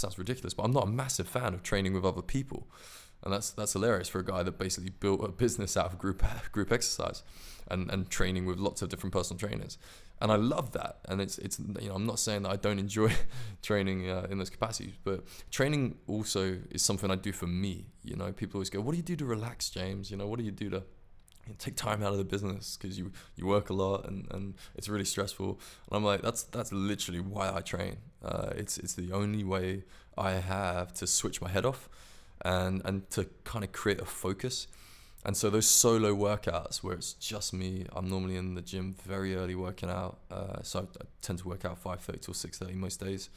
sounds ridiculous, but I'm not a massive fan of training with other people, and that's that's hilarious for a guy that basically built a business out of group group exercise, and and training with lots of different personal trainers, and I love that. And it's it's you know I'm not saying that I don't enjoy training uh, in those capacities, but training also is something I do for me. You know, people always go, "What do you do to relax, James? You know, what do you do to take time out of the business because you you work a lot and, and it's really stressful. And I'm like that's that's literally why I train. Uh, it's it's the only way I have to switch my head off and and to kind of create a focus. And so those solo workouts where it's just me I'm normally in the gym very early working out uh, so I, tend to work out 5.30 till 6.30 most days.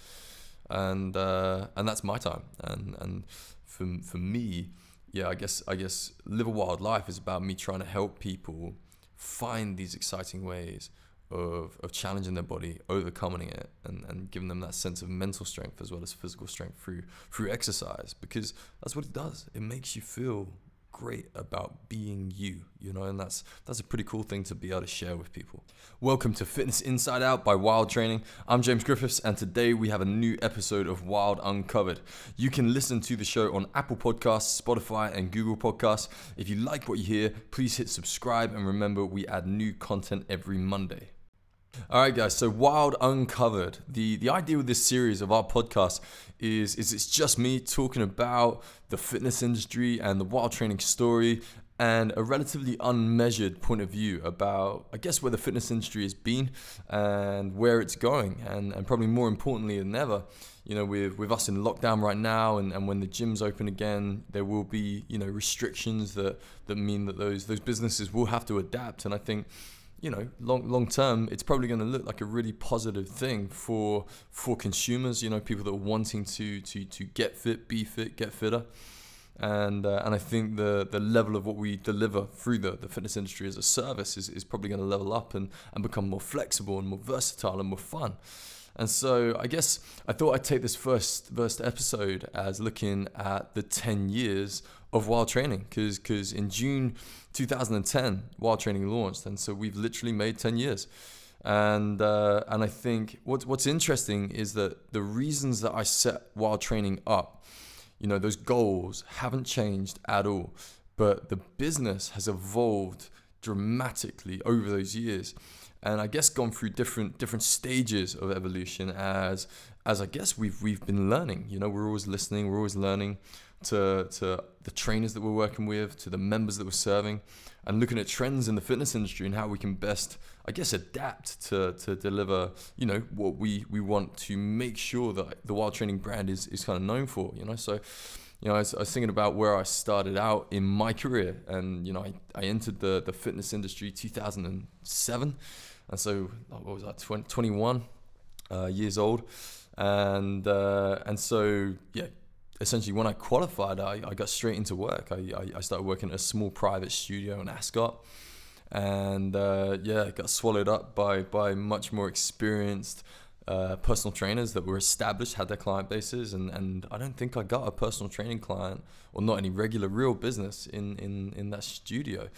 And uh, and that's my time. And and for, for me yeah, I guess I guess live a wild life is about me trying to help people find these exciting ways of, of challenging their body, overcoming it, and, and giving them that sense of mental strength as well as physical strength through through exercise because that's what it does. It makes you feel great about being you, you know, and that's that's a pretty cool thing to be able to share with people. Welcome to Fitness Inside Out by Wild Training. I'm James Griffiths, and today we have a new episode of Wild Uncovered. You can listen to the show on Apple Podcasts, Spotify, and Google Podcasts. If you like what you hear, please hit subscribe, and remember we add new content every Monday. All right, guys. So Wild Uncovered. The the idea with this series of our podcast is is it's just me talking about the fitness industry and the wild training story and a relatively unmeasured point of view about I guess where the fitness industry has been and where it's going and, and probably more importantly than ever, you know, with, with us in lockdown right now and, and when the gyms open again, there will be, you know, restrictions that, that mean that those those businesses will have to adapt. And I think you know, long long term, it's probably going to look like a really positive thing for for consumers. You know, people that are wanting to to to get fit, be fit, get fitter, and uh, and I think the the level of what we deliver through the, the fitness industry as a service is, is probably going to level up and and become more flexible and more versatile and more fun. And so I guess I thought I'd take this first first episode as looking at the ten years of Wild Training because because in June 2010 Wild Training launched and so we've literally made 10 years. And uh, and I think what's what's interesting is that the reasons that I set Wild Training up you know those goals haven't changed at all but the business has evolved dramatically over those years and I guess gone through different different stages of evolution as as I guess we've we've been learning you know we're always listening we're always learning to, to the trainers that we're working with, to the members that we're serving, and looking at trends in the fitness industry and how we can best, I guess, adapt to, to deliver, you know, what we, we want to make sure that the Wild Training brand is, is kind of known for, you know. So, you know, I was, I was thinking about where I started out in my career, and you know, I, I entered the, the fitness industry 2007, and so what was that, 20, 21 uh, years old, and uh, and so yeah, essentially when I qualified, I, I got straight into work. I, I, I, started working at a small private studio in Ascot. And uh, yeah, got swallowed up by, by much more experienced uh, personal trainers that were established, had their client bases. And, and I don't think I got a personal training client or not any regular real business in, in, in that studio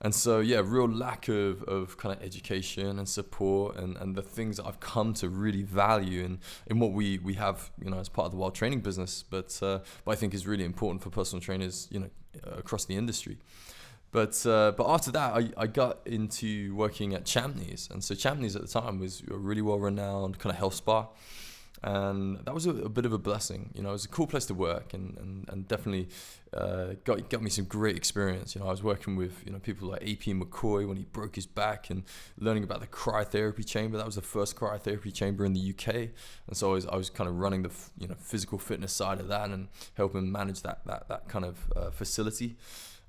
and so yeah real lack of, of kind of education and support and, and the things that I've come to really value in, in what we, we have you know as part of the wild training business but uh, but I think is really important for personal trainers you know across the industry. But uh, but after that I, I got into working at Champneys. And so Champneys at the time was a really well renowned kind of health spa and that was a, a, bit of a blessing. You know, it was a cool place to work, and and, and definitely uh, got got me some great experience. You know, I was working with you know people like AP McCoy when he broke his back, and learning about the cryotherapy chamber. That was the first cryotherapy chamber in the UK, and so I was I was kind of running the you know physical fitness side of that and helping manage that that that kind of uh, facility.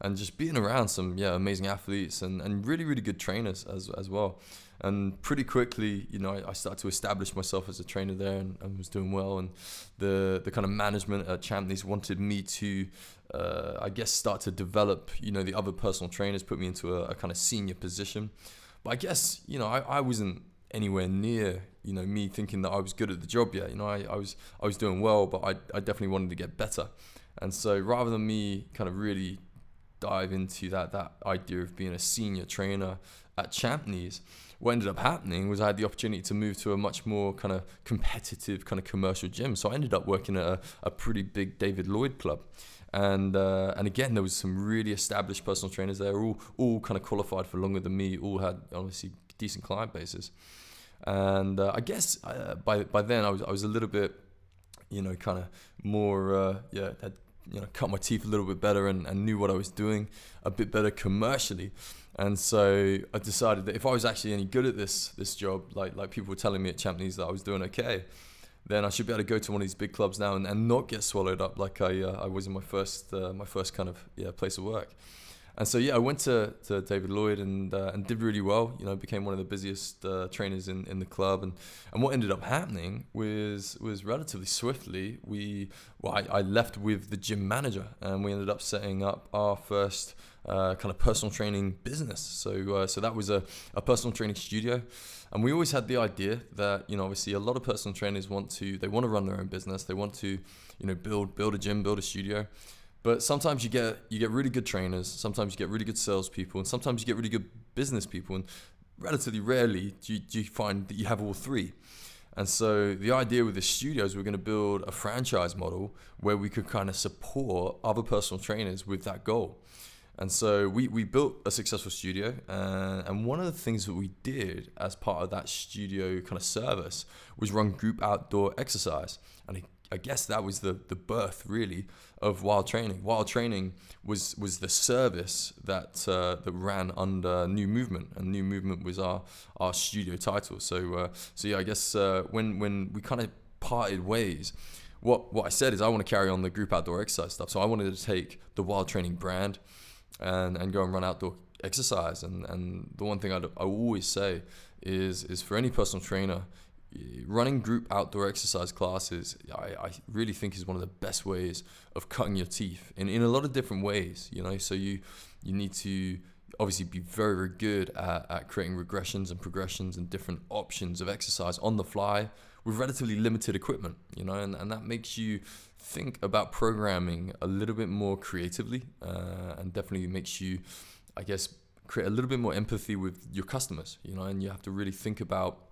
And just being around some yeah amazing athletes and, and really really good trainers as as well and pretty quickly, you know, I, I, started to establish myself as a trainer there and, and, was doing well. And the the kind of management at Champneys wanted me to, uh, I guess, start to develop. You know, the other personal trainers put me into a, a kind of senior position. But I guess, you know, I, I wasn't anywhere near, you know, me thinking that I was good at the job yet. You know, I, I was I was doing well, but I, I definitely wanted to get better. And so rather than me kind of really dive into that that idea of being a senior trainer at Champneys, what ended up happening was I had the opportunity to move to a much more kind of competitive kind of commercial gym. So I ended up working at a, a pretty big David Lloyd club. And uh, and again, there was some really established personal trainers there, all all kind of qualified for longer than me, all had obviously decent client bases. And uh, I guess uh, by by then I was I was a little bit, you know, kind of more uh, yeah had you know cut my teeth a little bit better and, and knew what I was doing a bit better commercially. And so I decided that if I was actually any good at this this job, like like people were telling me at Champneys that I was doing okay, then I should be able to go to one of these big clubs now and, and not get swallowed up like I uh, I was in my first uh, my first kind of yeah place of work. And so yeah, I went to, to David Lloyd and uh, and did really well. You know, became one of the busiest uh, trainers in, in the club. And, and what ended up happening was was relatively swiftly. We well, I, I left with the gym manager, and we ended up setting up our first uh, kind of personal training business. So uh, so that was a, a personal training studio, and we always had the idea that you know obviously a lot of personal trainers want to they want to run their own business. They want to you know build build a gym, build a studio. But sometimes you get you get really good trainers. Sometimes you get really good salespeople, and sometimes you get really good business people. And relatively rarely do you, do you find that you have all three. And so the idea with the studio is we're going to build a franchise model where we could kind of support other personal trainers with that goal. And so we, we built a successful studio. Uh, and one of the things that we did as part of that studio kind of service was run group outdoor exercise. I guess that was the, the birth really of Wild Training. Wild Training was was the service that uh, that ran under New Movement, and New Movement was our our studio title. So uh, so yeah, I guess uh, when when we kind of parted ways, what what I said is I want to carry on the group outdoor exercise stuff. So I wanted to take the Wild Training brand and and go and run outdoor exercise. And and the one thing I'd, I always say is is for any personal trainer running group outdoor exercise classes, I, I really think is one of the best ways of cutting your teeth in, in a lot of different ways, you know, so you, you need to obviously be very, very good at, at creating regressions and progressions and different options of exercise on the fly with relatively limited equipment, you know, and, and that makes you think about programming a little bit more creatively uh, and definitely makes you, I guess, create a little bit more empathy with your customers, you know, and you have to really think about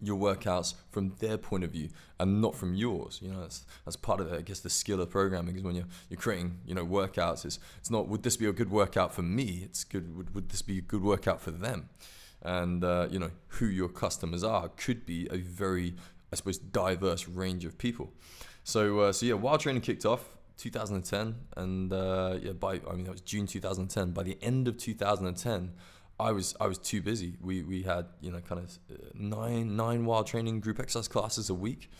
your workouts from their point of view and not from yours. You know, that's, that's part of, it, I guess, the skill of programming is when you're, you're creating, you know, workouts. It's, it's not, would this be a good workout for me? It's good, would, would this be a good workout for them? And, uh, you know, who your customers are could be a very, I suppose, diverse range of people. So, uh, so yeah, Wild Training kicked off 2010. And, uh, yeah, by, I mean, that was June 2010. By the end of 2010, I was I was too busy. We we had you know kind of nine nine wild training group exercise classes a week,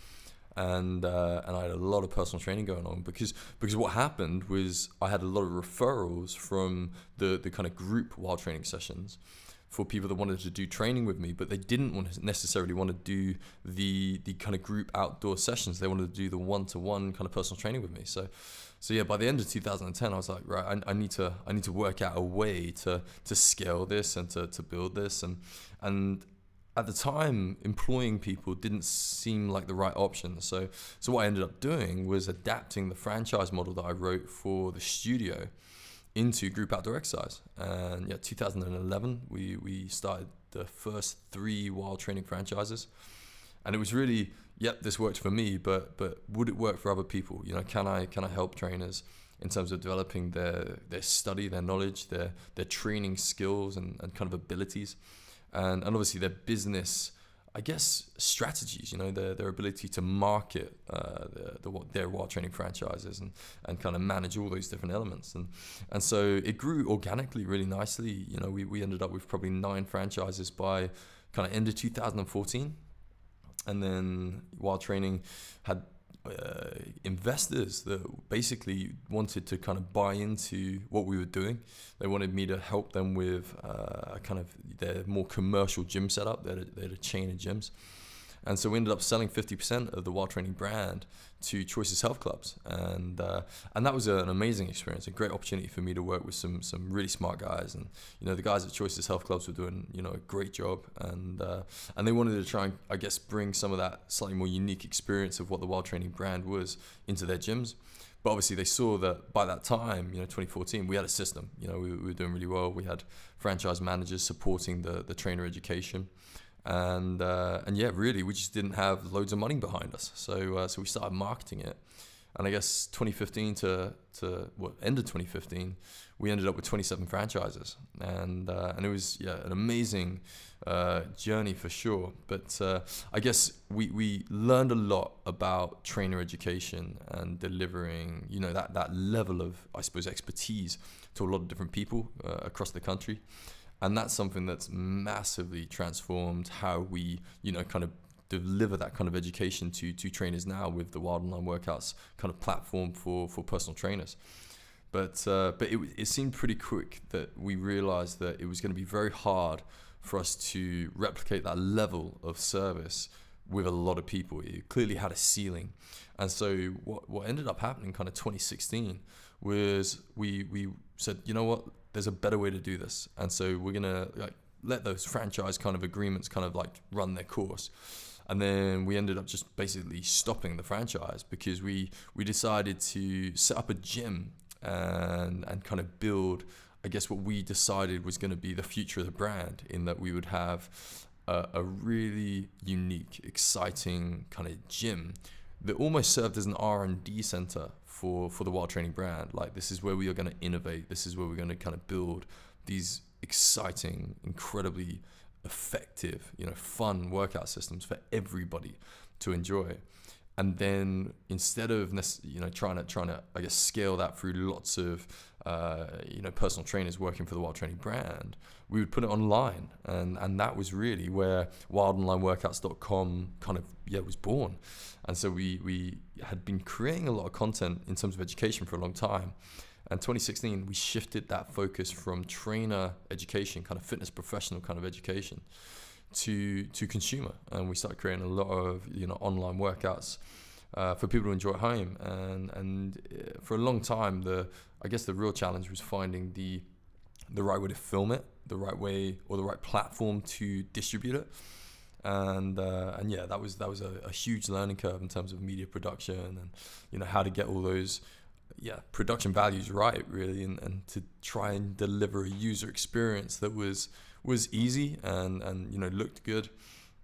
and uh, and I had a lot of personal training going on because because what happened was I had a lot of referrals from the the kind of group wild training sessions for people that wanted to do training with me, but they didn't want to necessarily want to do the the kind of group outdoor sessions. They wanted to do the one to one kind of personal training with me. So so yeah, by the end of 2010, I was like, right, I, I, need to I need to work out a way to to scale this and to, to build this and and at the time, employing people didn't seem like the right option. So so what I ended up doing was adapting the franchise model that I wrote for the studio into group outdoor exercise. And yeah, 2011, we we started the first three wild training franchises, and it was really yep, this worked for me, but but would it work for other people? You know, can I can I help trainers in terms of developing their their study, their knowledge, their their training skills and, and kind of abilities, and and obviously their business. I guess strategies, you know, their, their ability to market uh, the, the, their wild training franchises and, and kind of manage all those different elements. And, and so it grew organically really nicely. You know, we, we ended up with probably nine franchises by kind of end of 2014 and then Wild Training had uh, investors that basically wanted to kind of buy into what we were doing. They wanted me to help them with uh, kind of their more commercial gym setup. They had, a, they had a chain of gyms. And so we ended up selling 50% of the Wild Training brand to Choices Health Clubs, and uh, and that was an amazing experience, a great opportunity for me to work with some some really smart guys, and you know the guys at Choices Health Clubs were doing you know a great job, and uh, and they wanted to try and I guess bring some of that slightly more unique experience of what the Wild Training brand was into their gyms. But obviously, they saw that by that time, you know, 2014, we had a system. You know, we, we were doing really well. We had franchise managers supporting the the trainer education and uh, and yeah, really, we just didn't have loads of money behind us. So uh, so we started marketing it, and I guess 2015 to to what end of 2015, we ended up with 27 franchises, and uh, and it was yeah an amazing uh, journey for sure. But uh, I guess we we learned a lot about trainer education and delivering you know that that level of I suppose expertise to a lot of different people uh, across the country and that's something that's massively transformed how we you know kind of deliver that kind of education to to trainers now with the wild online workouts kind of platform for for personal trainers. But uh, but it, it seemed pretty quick that we realized that it was going to be very hard for us to replicate that level of service with a lot of people. It clearly had a ceiling. And so what what ended up happening kind of 2016 was we we said you know what there's a better way to do this, and so we're gonna like let those franchise kind of agreements kind of like run their course. And then we ended up just basically stopping the franchise because we we decided to set up a gym and and kind of build I guess what we decided was going to be the future of the brand in that we would have a, a really unique, exciting kind of gym that almost served as an R&D center for for the Wild Training brand. Like this is where we are going to innovate. This is where we're going to kind of build these exciting, incredibly effective, you know, fun workout systems for everybody to enjoy. And then instead of you know trying to trying to I guess scale that through lots of uh, you know personal trainers working for the Wild Training brand, we would put it online, and and that was really where wildonlineworkouts.com kind of yeah was born. And so we we had been creating a lot of content in terms of education for a long time. And 2016, we shifted that focus from trainer education, kind of fitness professional kind of education, to to consumer, and we started creating a lot of you know online workouts uh, for people to enjoy at home. And and uh, for a long time, the I guess the real challenge was finding the the right way to film it, the right way or the right platform to distribute it. And uh, and yeah, that was that was a, a huge learning curve in terms of media production and you know how to get all those yeah production values right really and, and to try and deliver a user experience that was was easy and and you know looked good.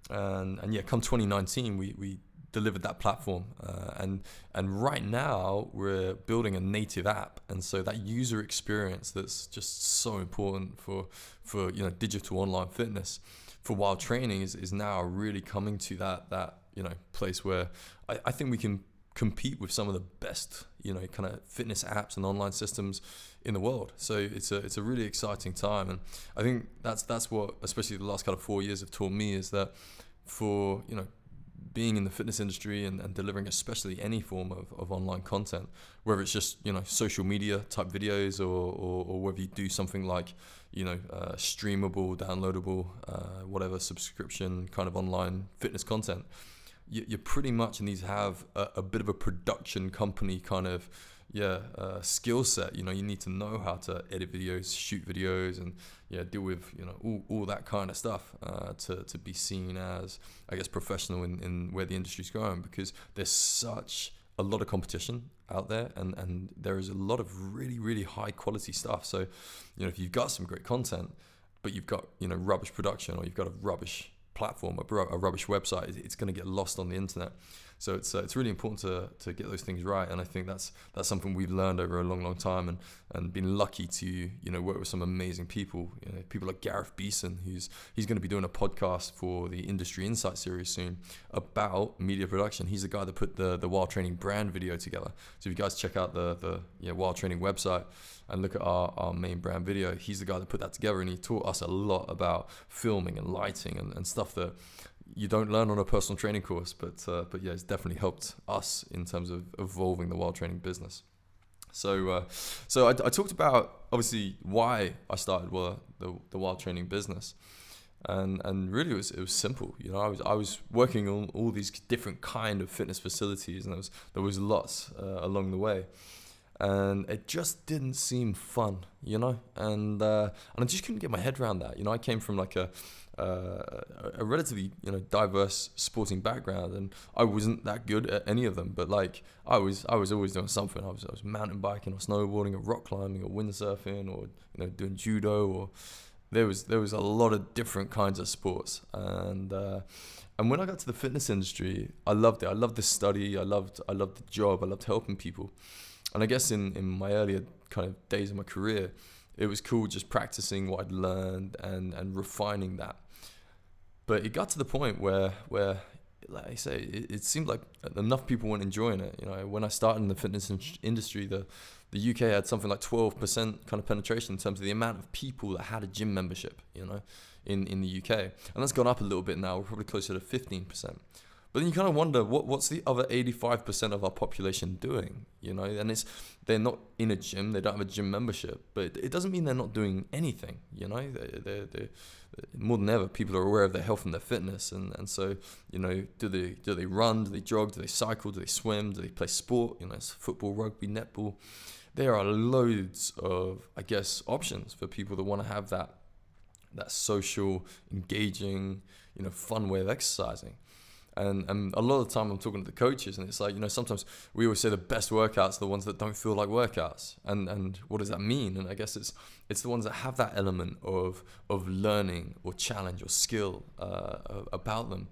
And and yeah come 2019 we we delivered that platform uh, and and right now we're building a native app. And so that user experience that's just so important for for you know digital online fitness for wild training is, is now really coming to that that you know place where I, I think we can compete with some of the best, you know, kind of fitness apps and online systems in the world. So it's a it's a really exciting time, and I think that's that's what, especially the last kind of four years, have taught me is that for you know being in the fitness industry and, and delivering especially any form of, of online content whether it's just you know social media type videos or, or, or whether you do something like you know uh, streamable downloadable uh, whatever subscription kind of online fitness content you, you pretty much need to have a, a bit of a production company kind of yeah uh, skill set. You know you need to know how to edit videos shoot videos and yeah deal with you know all, all that kind of stuff uh, to, to be seen as i guess professional in, in where the industry's going because there's such a lot of competition out there and, and there is a lot of really really high quality stuff. So you know if you've got some great content but you've got you know rubbish production or you've got a rubbish platform, a, a rubbish website, it's going to get lost on the internet. So it's uh, it's really important to, to get those things right, and I think that's that's something we've learned over a long, long time, and, and been lucky to you know work with some amazing people. You know, people like Gareth Beeson, who's he's going to be doing a podcast for the Industry Insight series soon about media production. He's the guy that put the the Wild Training brand video together. So if you guys check out the the you know, Wild Training website and look at our, our main brand video, he's the guy that put that together, and he taught us a lot about filming and lighting and, and stuff that you don't learn on a personal training course, but uh, but yeah, it's definitely helped us in terms of evolving the wild training business. So uh, so I, I, talked about obviously why I started well, the the wild training business, and and really it was it was simple. You know, I was I was working on all these different kind of fitness facilities, and there was there was lots uh, along the way, and it just didn't seem fun. You know, and uh, and I just couldn't get my head around that. You know, I came from like a uh, a relatively you know diverse sporting background, and I wasn't that good at any of them. But like I was, I was always doing something. I was, I was mountain biking or snowboarding or rock climbing or windsurfing or you know doing judo or there was there was a lot of different kinds of sports and uh, and when I got to the fitness industry, I loved it. I loved the study. I loved I loved the job. I loved helping people. And I guess in, in my earlier kind of days of my career, it was cool just practicing what I'd learned and, and refining that. But it got to the point where where like I say, it, it seemed like enough people weren't enjoying it. You know, when I started in the fitness in- industry, the the UK had something like 12% kind of penetration in terms of the amount of people that had a gym membership, you know, in, in the UK. And that's gone up a little bit now. We're probably closer to 15%. But then you kind of wonder what what's the other 85% of our population doing, you know? And it's they're not in a gym, they don't have a gym membership, but it doesn't mean they're not doing anything, you know? They they they more than ever people are aware of their health and their fitness and, and so, you know, do they do they run, do they jog, do they cycle, do they swim, do they play sport, you know, it's football, rugby, netball. There are loads of I guess options for people that want to have that that social, engaging, you know, fun way of exercising. And, and a lot of the time I'm talking to the coaches and it's like, you know, sometimes we always say the best workouts are the ones that don't feel like workouts. And and what does that mean? And I guess it's it's the ones that have that element of of learning or challenge or skill uh, about them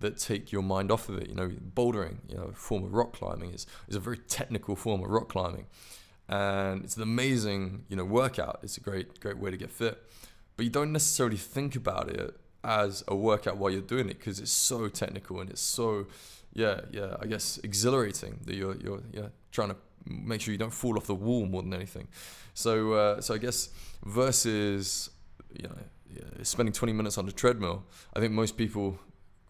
that take your mind off of it. You know, bouldering, you know, a form of rock climbing is, is a very technical form of rock climbing. And it's an amazing, you know, workout. It's a great, great way to get fit. But you don't necessarily think about it as a workout while you're doing it because it's so technical and it's so yeah yeah I guess exhilarating that you're you're yeah trying to make sure you don't fall off the wall more than anything. So uh, so I guess versus you know yeah, spending 20 minutes on the treadmill I think most people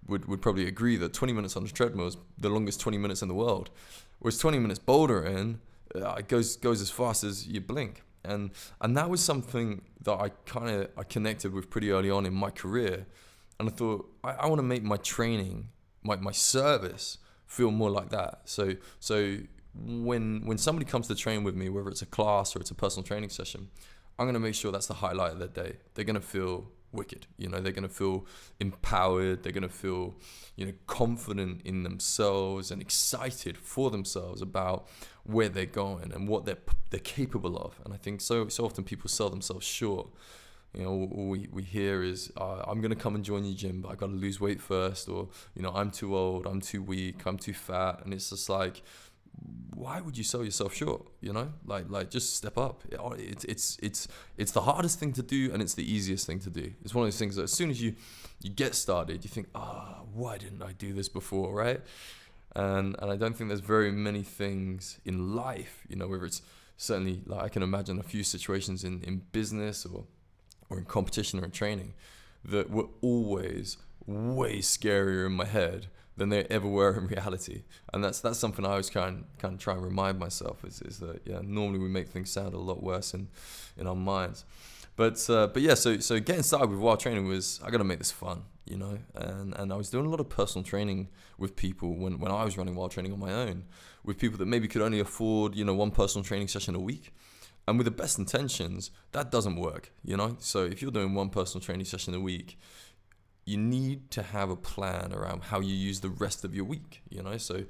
would, would probably agree that 20 minutes on the treadmill is the longest 20 minutes in the world. Whereas 20 minutes bouldering uh, it goes goes as fast as you blink and and that was something that I kind of I connected with pretty early on in my career, and I thought I, I want to make my training, my my service feel more like that. So so when when somebody comes to train with me, whether it's a class or it's a personal training session, I'm gonna make sure that's the highlight of their day. They're gonna feel wicked. You know, they're gonna feel empowered. They're gonna feel, you know, confident in themselves and excited for themselves about where they're going and what they're they're capable of. And I think so so often people sell themselves short. You know, all we, we hear is, uh, I'm going to come and join your gym, but I got to lose weight first. Or, you know, I'm too old, I'm too weak, I'm too fat. And it's just like, why would you sell yourself short? You know, like like just step up. It's it's it's it's the hardest thing to do, and it's the easiest thing to do. It's one of those things that as soon as you you get started, you think, ah, oh, why didn't I do this before, right? And and I don't think there's very many things in life, you know, whether it's certainly like I can imagine a few situations in in business or or in competition or in training that were always way scarier in my head than they ever were in reality. And that's that's something I always kind kind of try and remind myself is, is that yeah normally we make things sound a lot worse in in our minds. But uh, but yeah so so getting started with wild training was I got to make this fun you know and and I was doing a lot of personal training with people when when I was running wild training on my own with people that maybe could only afford you know one personal training session a week. And with the best intentions, that doesn't work, you know. So if you're doing one personal training session a week, you need to have a plan around how you use the rest of your week. You know, so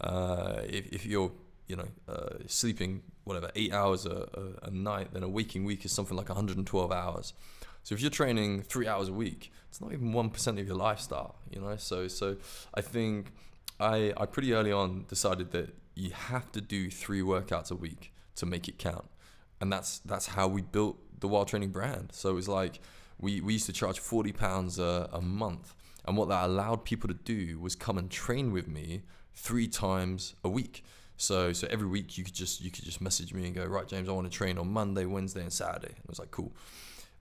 uh, if, if you're you know uh, sleeping whatever eight hours a, a, a, night, then a waking week is something like 112 hours. So if you're training three hours a week, it's not even one percent of your lifestyle. You know, so so I think I I pretty early on decided that you have to do three workouts a week to make it count, and that's that's how we built the Wild Training brand. So it was like we, we used to charge 40 pounds a, a month. And what that allowed people to do was come and train with me three times a week. So so every week you could just you could just message me and go, right, James, I want to train on Monday, Wednesday, and Saturday. And I was like, cool.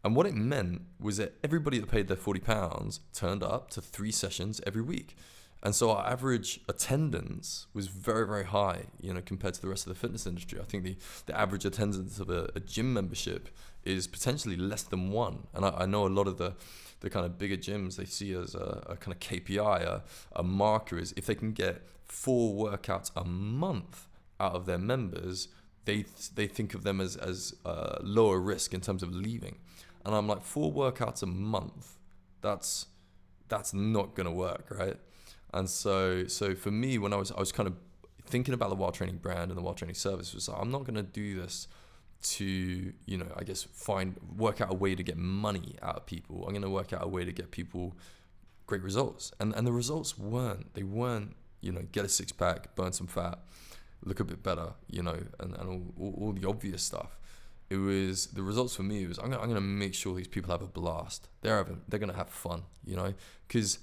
And what it meant was that everybody that paid their forty pounds turned up to three sessions every week. And so our average attendance was very, very high, you know, compared to the rest of the fitness industry. I think the, the average attendance of a, a gym membership is potentially less than one. And I, I know a lot of the, the kind of bigger gyms they see as a, a kind of KPI, a, a marker is if they can get four workouts a month out of their members, they they think of them as as uh, lower risk in terms of leaving. And I'm like, four workouts a month, that's that's not gonna work, right? And so so for me, when I was I was kind of thinking about the Wild Training brand and the Wild Training service, was like, I'm not gonna do this to you know I guess find work out a way to get money out of people. I'm gonna work out a way to get people great results, and and the results weren't they weren't you know get a six pack, burn some fat, look a bit better, you know, and, and all, all, the obvious stuff it was the results for me was I'm gonna, I'm gonna make sure these people have a blast. They're having, they're gonna have fun, you know, because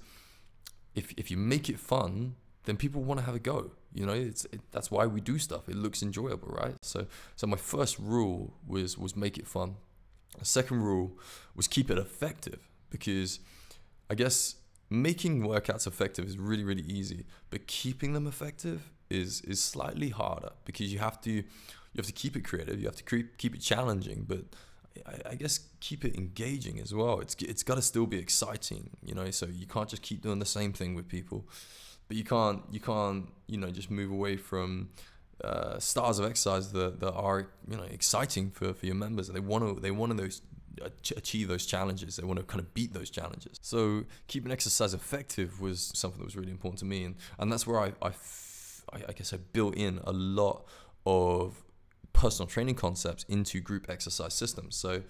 if if you make it fun, then people want to have a go. You know, it's it, that's why we do stuff. It looks enjoyable, right? So so my first rule was was make it fun. The second rule was keep it effective because I guess making workouts effective is really really easy, but keeping them effective is is slightly harder because you have to you have to keep it creative. You have to keep keep it challenging, but I, I guess keep it engaging as well. It's it's got to still be exciting, you know. So you can't just keep doing the same thing with people, but you can't you can't you know just move away from uh, styles of exercise that, that are you know exciting for, for your members. They want to they want to those achieve those challenges. They want to kind of beat those challenges. So keeping exercise effective was something that was really important to me, and and that's where I guess I built in a lot of personal training concepts into group exercise systems. So,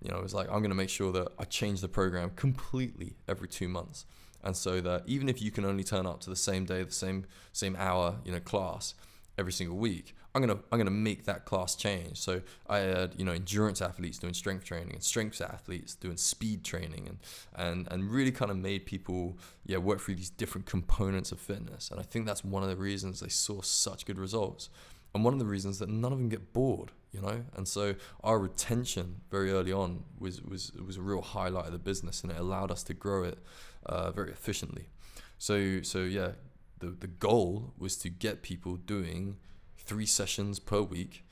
you know, it's like I'm going to make sure that I change the program completely every two months, and so that even if you can only turn up to the same day, the same same hour, you know, class every single week, I'm gonna I'm gonna make that class change. So I had you know endurance athletes doing strength training and strength athletes doing speed training and and and really kind of made people yeah work through these different components of fitness. And I think that's one of the reasons they saw such good results and one of the reasons that none of them get bored, you know. And so our retention very early on was was was a real highlight of the business, and it allowed us to grow it uh, very efficiently. So so yeah, the the goal was to get people doing three sessions per week,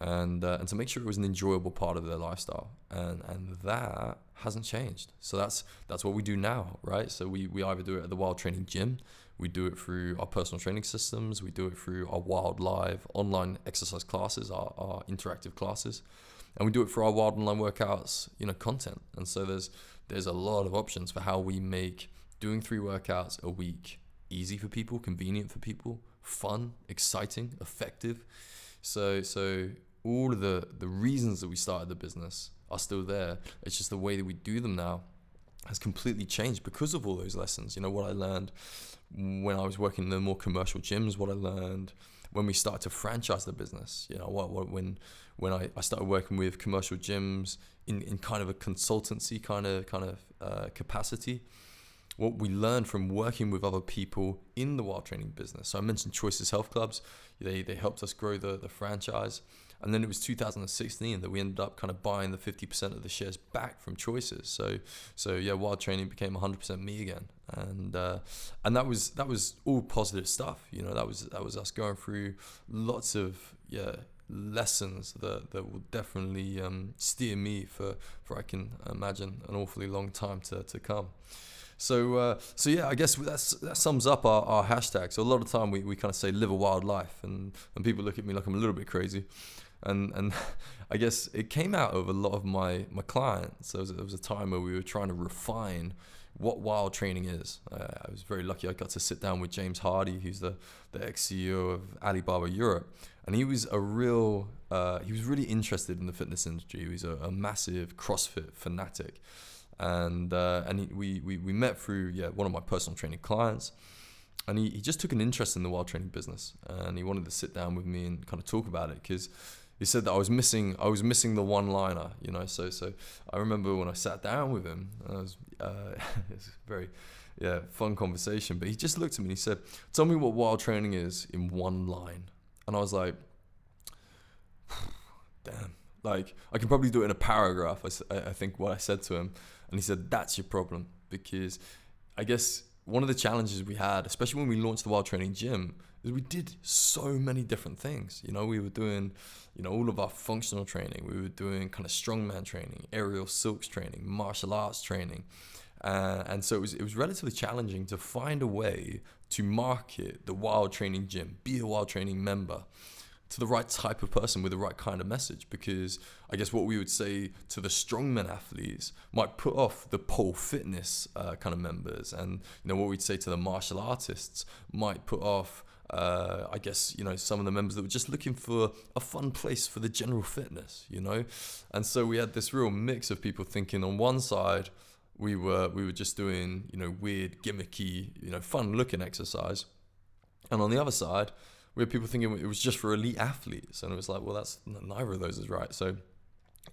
and uh, and to make sure it was an enjoyable part of their lifestyle, and and that hasn't changed. So that's that's what we do now, right? So we we either do it at the Wild Training Gym we do it through our personal training systems. We do it through our Wild Live online exercise classes, our, our interactive classes, and we do it for our Wild Online workouts, you know, content. And so there's there's a lot of options for how we make doing three workouts a week easy for people, convenient for people, fun, exciting, effective. So so all of the the reasons that we started the business are still there. It's just the way that we do them now has completely changed because of all those lessons. You know what I learned when I was working in the more commercial gyms, what I learned when we started to franchise the business. You know, what, what when when I, I started working with commercial gyms in, in kind of a consultancy kind of kind of uh, capacity. What we learned from working with other people in the wild training business. So I mentioned Choices Health Clubs. They, they helped us grow the, the franchise. And then it was 2016 that we ended up kind of buying the 50% of the shares back from Choices. So, so yeah, Wild Training became 100% me again, and uh, and that was that was all positive stuff. You know, that was that was us going through lots of yeah lessons that that will definitely um, steer me for for I can imagine an awfully long time to to come. So, uh, so yeah, I guess that's, that sums up our, our hashtag. So a lot of time we, we kind of say live a wild life, and, and people look at me like I'm a little bit crazy and and I guess it came out of a lot of my my clients. There was, was a time where we were trying to refine what wild training is. Uh, I was very lucky. I got to sit down with James Hardy, who's the the ex CEO of Alibaba Europe, and he was a real uh, he was really interested in the fitness industry. He was a, a massive CrossFit fanatic, and uh, and he, we, we we met through yeah one of my personal training clients. And he, he just took an interest in the wild training business and he wanted to sit down with me and kind of talk about it because he said that I was missing I was missing the one liner, you know. So so I remember when I sat down with him, I was uh, it's very yeah fun conversation. But he just looked at me and he said, "Tell me what wild training is in one line," and I was like, "Damn." Like I can probably do it in a paragraph. I, I think what I said to him, and he said, "That's your problem," because I guess one of the challenges we had, especially when we launched the Wild Training Gym, we did so many different things. You know, we were doing, you know, all of our functional training. We were doing kind of strongman training, aerial silks training, martial arts training. Uh, and so it was, it was relatively challenging to find a way to market the wild training gym, be a wild training member to the right type of person with the right kind of message because I guess what we would say to the strongman athletes might put off the pole fitness uh, kind of members and you know what we'd say to the martial artists might put off uh, I guess you know some of the members that were just looking for a fun place for the general fitness you know? And so we had this real mix of people thinking on one side we were we were just doing you know weird gimmicky you know fun looking exercise. And on the other side we had people thinking it was just for elite athletes, and it was like, well, that's neither of those is right. So,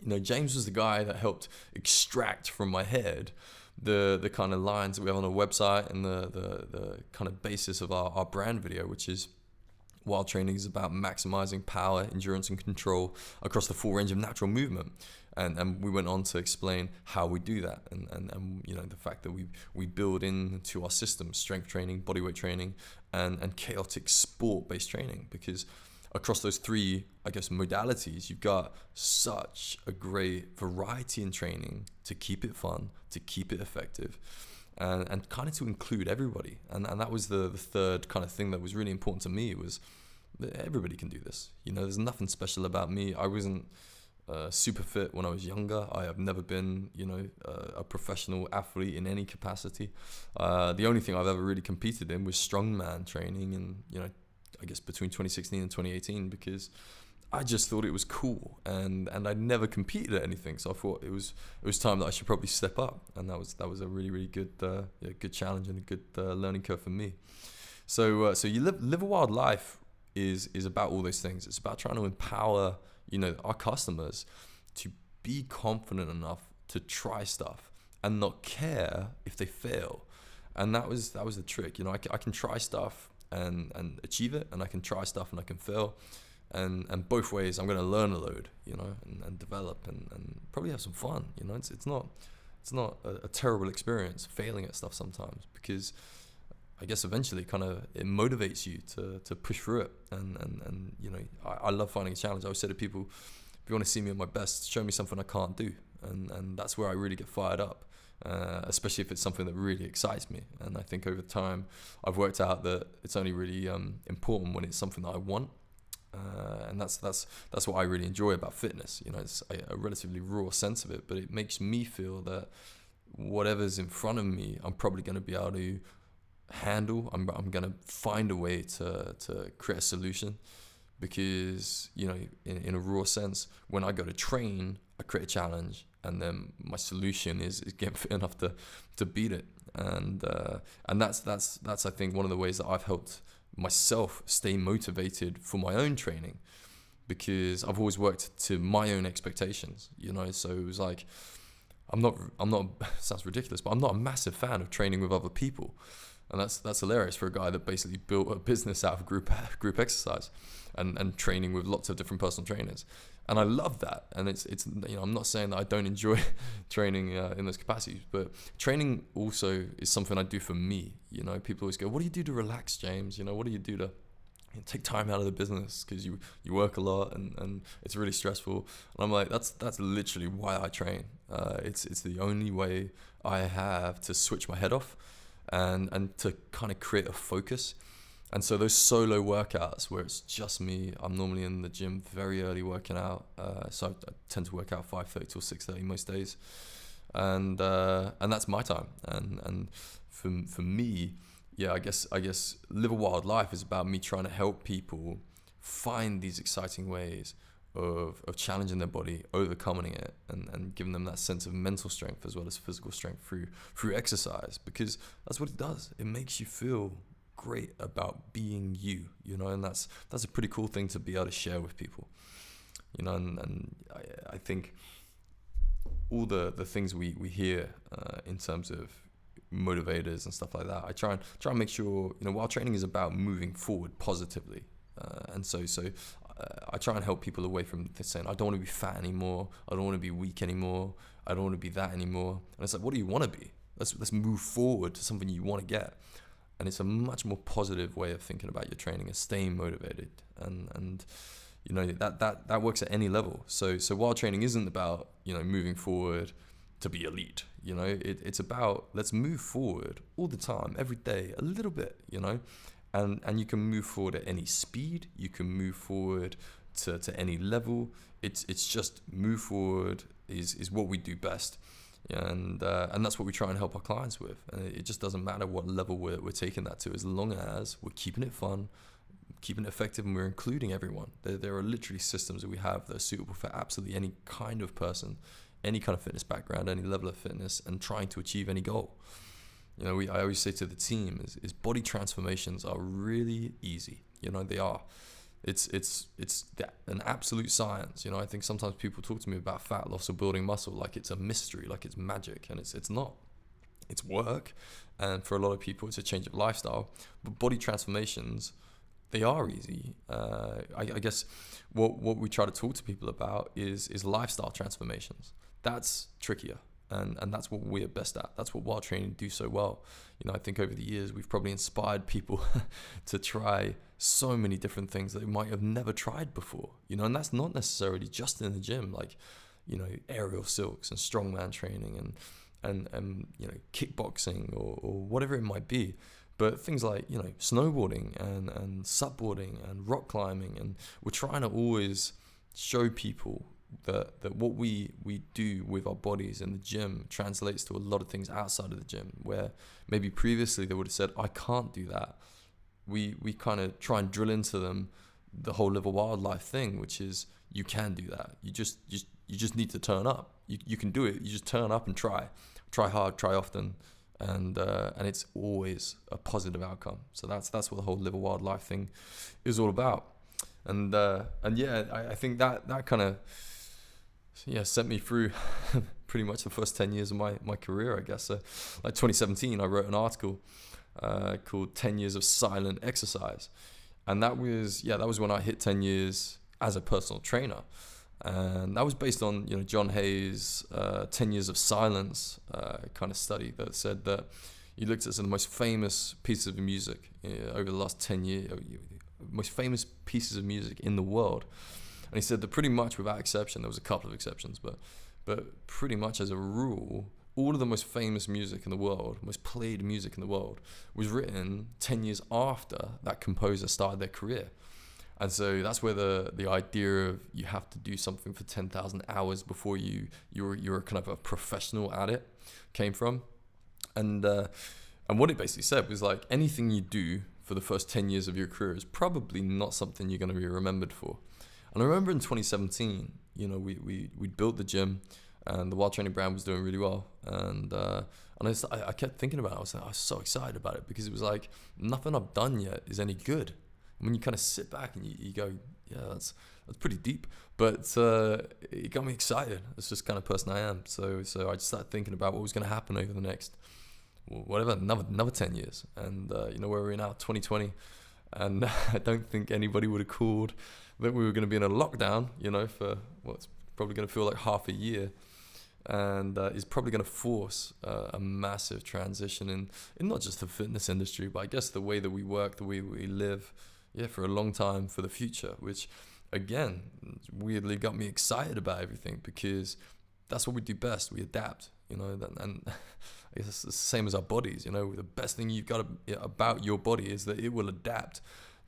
you know, James was the guy that helped extract from my head the the kind of lines that we have on our website and the the, the kind of basis of our, our brand video, which is Wild training is about maximizing power, endurance, and control across the full range of natural movement. And, and we went on to explain how we do that and, and, and you know the fact that we, we build into our system strength training, bodyweight training, and, and chaotic sport based training because across those three, I guess, modalities, you've got such a great variety in training to keep it fun, to keep it effective and, and kind of to include everybody. And, and that was the, the third kind of thing that was really important to me was that everybody can do this. You know, there's nothing special about me. I wasn't uh, super fit when I was younger. I have never been, you know, uh, a professional athlete in any capacity. Uh, the only thing I've ever really competed in was strongman training, and you know, I guess between 2016 and 2018 because I just thought it was cool, and and I'd never competed at anything, so I thought it was it was time that I should probably step up, and that was that was a really really good uh, yeah, good challenge and a good uh, learning curve for me. So uh, so you live live a wild life is is about all those things. It's about trying to empower you know our customers to be confident enough to try stuff and not care if they fail, and that was that was the trick. You know I, I can try stuff and and achieve it, and I can try stuff and I can fail and and both ways I'm going to learn a load, you know, and, and develop and, and probably have some fun. You know, it's it's not it's not a, a terrible experience failing at stuff sometimes because I guess eventually kind of it motivates you to to push through it. And and and you know, I, I love finding a challenge. I always say to people, if you want to see me at my best, show me something I can't do, and and that's where I really get fired up. Uh, especially if it's something that really excites me. And I think over time, I've worked out that it's only really um, important when it's something that I want uh, and that's that's that's what I really enjoy about fitness. You know, it's a, a, relatively raw sense of it, but it makes me feel that whatever's in front of me, I'm probably going to be able to handle. I'm I'm going to find a way to to create a solution because you know, in in a raw sense, when I go to train, I create a challenge, and then my solution is is getting fit enough to to beat it. And uh, and that's that's that's I think one of the ways that I've helped myself stay motivated for my own training because I've always worked to my own expectations, you know. So it was like, I'm not, I'm not. Sounds ridiculous, but I'm not a massive fan of training with other people, and that's that's hilarious for a guy that basically built a business out of group group exercise, and and training with lots of different personal trainers and I love that. And it's it's you know I'm not saying that I don't enjoy training uh, in those capacities, but training also is something I do for me. You know, people always go, "What do you do to relax, James? You know, what do you do to you know, take time out of the business because you you work a lot and, and it's really stressful?" And I'm like, that's that's literally why I train. Uh, it's it's the only way I have to switch my head off and and to kind of create a focus and so those solo workouts where it's just me, I'm normally in the gym very early working out. Uh, so I, tend to work out 5:30 till 6:30 most days, and uh, and that's my time. And and for for me, yeah, I guess I guess live a wild life is about me trying to help people find these exciting ways of, of challenging their body, overcoming it, and, and giving them that sense of mental strength as well as physical strength through through exercise because that's what it does. It makes you feel great about being you, you know, and that's that's a pretty cool thing to be able to share with people, you know, and, and I, I think all the, the things we, we hear uh, in terms of motivators and stuff like that, I try and try and make sure, you know, wild training is about moving forward positively, uh, and so so uh, I try and help people away from saying I don't want to be fat anymore, I don't want to be weak anymore, I don't want to be that anymore, and it's like, what do you want to be? Let's let's move forward to something you want to get and it's a much more positive way of thinking about your training and staying motivated. And and you know that that that works at any level. So so wild training isn't about you know moving forward to be elite you know it, it's about let's move forward all the time every day a little bit you know. And and you can move forward at any speed. You can move forward to, to any level. It's it's just move forward is is what we do best and uh, and that's what we try and help our clients with. And it just doesn't matter what level we're, we're taking that to, as long as we're keeping it fun, keeping it effective, and we're including everyone. There, there are literally systems that we have that are suitable for absolutely any kind of person, any kind of fitness background, any level of fitness, and trying to achieve any goal. You know, we I always say to the team is, is body transformations are really easy. You know, they are it's it's it's an absolute science. You know, I think sometimes people talk to me about fat loss or building muscle like it's a mystery, like it's magic, and it's it's not. It's work, and for a lot of people, it's a change of lifestyle. But body transformations, they are easy. Uh, I, I guess what what we try to talk to people about is is lifestyle transformations. That's trickier and and that's what we're best at. That's what wild training do so well. You know, I think over the years we've probably inspired people to try so many different things that they might have never tried before. You know, and that's not necessarily just in the gym, like you know, aerial silks and strongman training and and and you know, kickboxing or, or whatever it might be. But things like you know, snowboarding and and subboarding and rock climbing, and we're trying to always show people that that what we we do with our bodies in the gym translates to a lot of things outside of the gym where maybe previously they would have said I can't do that. We we kind of try and drill into them the whole live a wild life thing which is you can do that. You just you, you just need to turn up. You, you can do it. You just turn up and try. Try hard try often. And uh, and it's always a positive outcome. So that's that's what the whole live a wild life thing is all about. And uh, and yeah I, I think that that kind of yeah, sent me through pretty much the first 10 years of my, my career, I guess. So, like 2017, I wrote an article uh, called 10 Years of Silent Exercise. And that was, yeah, that was when I hit 10 years as a personal trainer. And that was based on, you know, John Hayes' uh, 10 Years of Silence uh, kind of study that said that he looked at some of the most famous pieces of music uh, over the last 10 years, most famous pieces of music in the world and he said that pretty much without exception, there was a couple of exceptions, but but pretty much as a rule, all of the most famous music in the world, most played music in the world, was written 10 years after that composer started their career. And so that's where the, the idea of you have to do something for 10,000 hours before you, you're, you're kind of a professional at it came from. And, uh, and what it basically said was like anything you do for the first 10 years of your career is probably not something you're going to be remembered for. And I remember in 2017, you know, we we we built the gym, and the Wild Training brand was doing really well. And uh, and I, just, I, I kept thinking about it. I was like, I was so excited about it because it was like nothing I've done yet is any good. And when you kind of sit back and you, you go, yeah, that's that's pretty deep. But uh, it got me excited. It's just kind of person I am. So so I just started thinking about what was going to happen over the next, whatever, another another ten years. And uh, you know where we're in now, 2020, and I don't think anybody would have called that we were going to be in a lockdown, you know, for what's probably going to feel like half a year, and uh, is probably going to force uh, a massive transition in, in not just the fitness industry, but I guess the way that we work, the way we live, yeah, for a long time for the future, which again weirdly got me excited about everything because that's what we do best. We adapt, you know, and I guess it's the same as our bodies. You know, the best thing you've got about your body is that it will adapt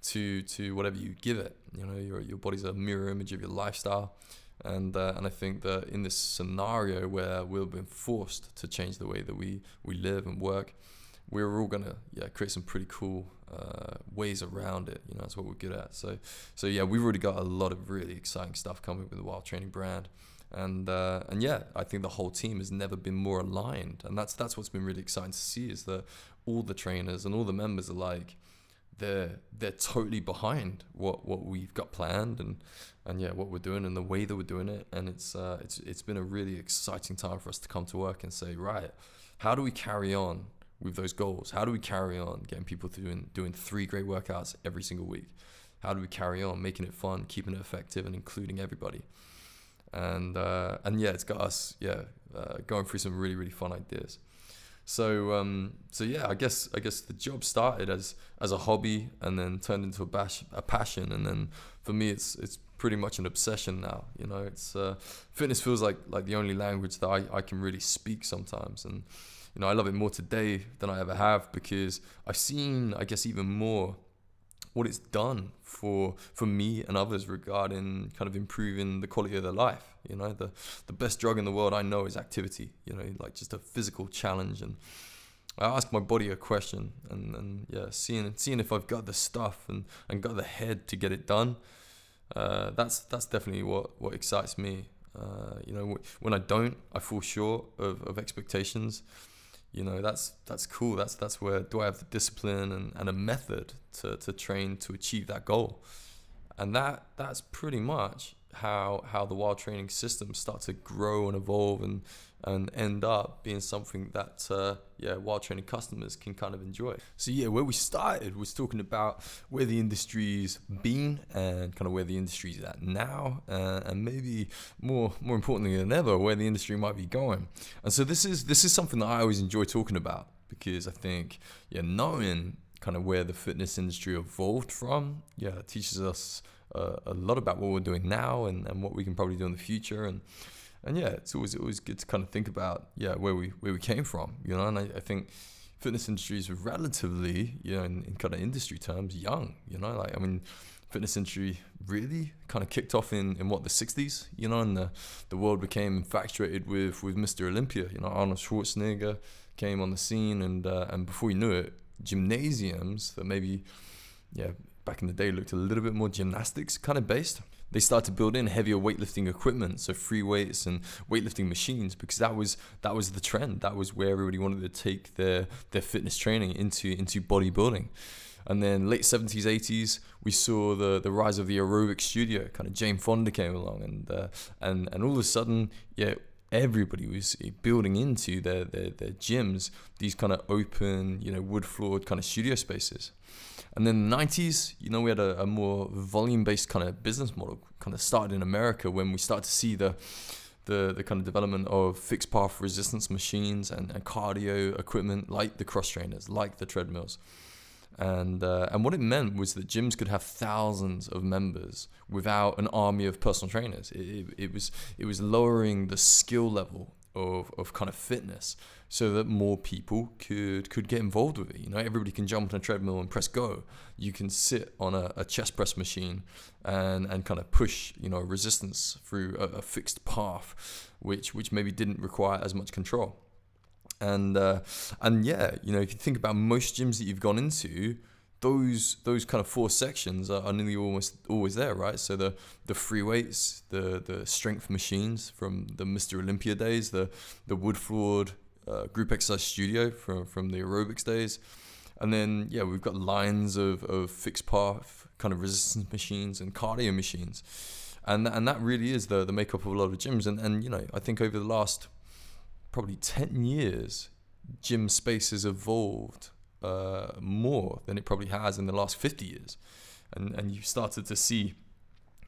to to whatever you give it. You know, your your body's a mirror image of your lifestyle, and uh, and I think that in this scenario where we've been forced to change the way that we we live and work, we're all gonna yeah create some pretty cool uh, ways around it. You know, that's what we're good at. So so yeah, we've already got a lot of really exciting stuff coming with the Wild Training brand. And uh, and yeah, I think the whole team has never been more aligned, and that's that's what's been really exciting to see is that all the trainers and all the members are like, they're they're totally behind what what we've got planned and and yeah what we're doing and the way that we're doing it. And it's uh, it's it's been a really exciting time for us to come to work and say right how do we carry on with those goals? How do we carry on getting people doing doing three great workouts every single week? How do we carry on making it fun keeping it effective and including everybody? And uh, and yeah it's got us yeah uh, going through some really really fun ideas So um, so yeah, I guess I guess the job started as as a hobby and then turned into a bash a passion, and then for me it's it's pretty much an obsession now. You know, it's uh, fitness feels like like the only language that I, I can really speak sometimes, and you know I love it more today than I ever have because I've seen I guess even more what it's done for for me and others regarding kind of improving the quality of their life. You know, the the best drug in the world I know is activity. You know, like just a physical challenge and. I ask my body a question and, and yeah, seeing seeing if I've got the stuff and, and got the head to get it done. Uh, that's that's definitely what, what excites me. Uh, you know, when I don't, I fall short of, of expectations you know that's that's cool that's that's where do i have the discipline and, and a method to, to train to achieve that goal and that that's pretty much how how the wild training system start to grow and evolve and and end up being something that uh, yeah wild training customers can kind of enjoy. So yeah where we started was talking about where the industry's been and kind of where the industry's at now uh, and maybe more more importantly than ever where the industry might be going. And so this is this is something that I always enjoy talking about because I think yeah knowing kind of where the fitness industry evolved from yeah teaches us a lot about what we're doing now and, and what we can probably do in the future and and yeah, it's always always good to kind of think about yeah where we where we came from, you know. And I, I think fitness industry is relatively, you know, in, in kind of industry terms, young. You know, like I mean, fitness industry really kind of kicked off in, in what the 60s, you know, and the the world became infatuated with with Mr. Olympia. You know, Arnold Schwarzenegger came on the scene, and uh, and before you knew it, gymnasiums that maybe yeah back in the day looked a little bit more gymnastics kind of based they started to build in heavier weightlifting equipment, so free weights and weightlifting machines, because that was that was the trend. That was where everybody wanted to take their their fitness training into into bodybuilding. And then late 70s, 80s, we saw the, the rise of the aerobic studio. Kind of Jane Fonda came along, and uh, and and all of a sudden, yeah, everybody was building into their, their, their gyms these kind of open, you know, wood floored kind of studio spaces. And then the 90s, you know, we had a, a more volume based kind of business model kind of started in America when we started to see the the, the kind of development of fixed path resistance machines and, and cardio equipment like the cross trainers, like the treadmills. And, uh, and what it meant was that gyms could have thousands of members without an army of personal trainers. It, it, it was, it was lowering the skill level of, of kind of fitness so that more people could could get involved with it. You know, everybody can jump on a treadmill and press go. You can sit on a, a chest press machine and and kind of push you know resistance through a, a fixed path, which which maybe didn't require as much control. And uh, and yeah, you know, if you think about most gyms that you've gone into, those those kind of four sections are, nearly almost always there, right? So the the free weights, the the strength machines from the Mr. Olympia days, the the wood floored uh, group exercise studio from from the aerobics days, and then yeah, we've got lines of, of fixed path kind of resistance machines and cardio machines, and and that really is the the makeup of a lot of gyms. And and you know, I think over the last probably ten years, gym space has evolved uh, more than it probably has in the last fifty years, and and you started to see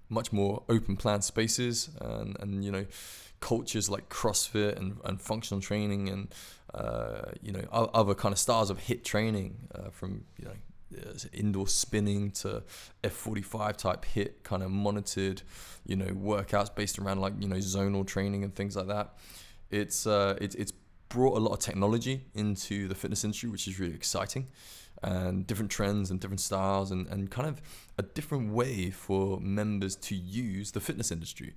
much more open plan spaces and and you know cultures like CrossFit and, and functional training and uh, you know other kind of styles of HIIT training uh, from you know indoor spinning to F45 type HIIT kind of monitored you know workouts based around like you know zonal training and things like that. It's uh, it, it's brought a lot of technology into the fitness industry which is really exciting and different trends and different styles and, and kind of a different way for members to use the fitness industry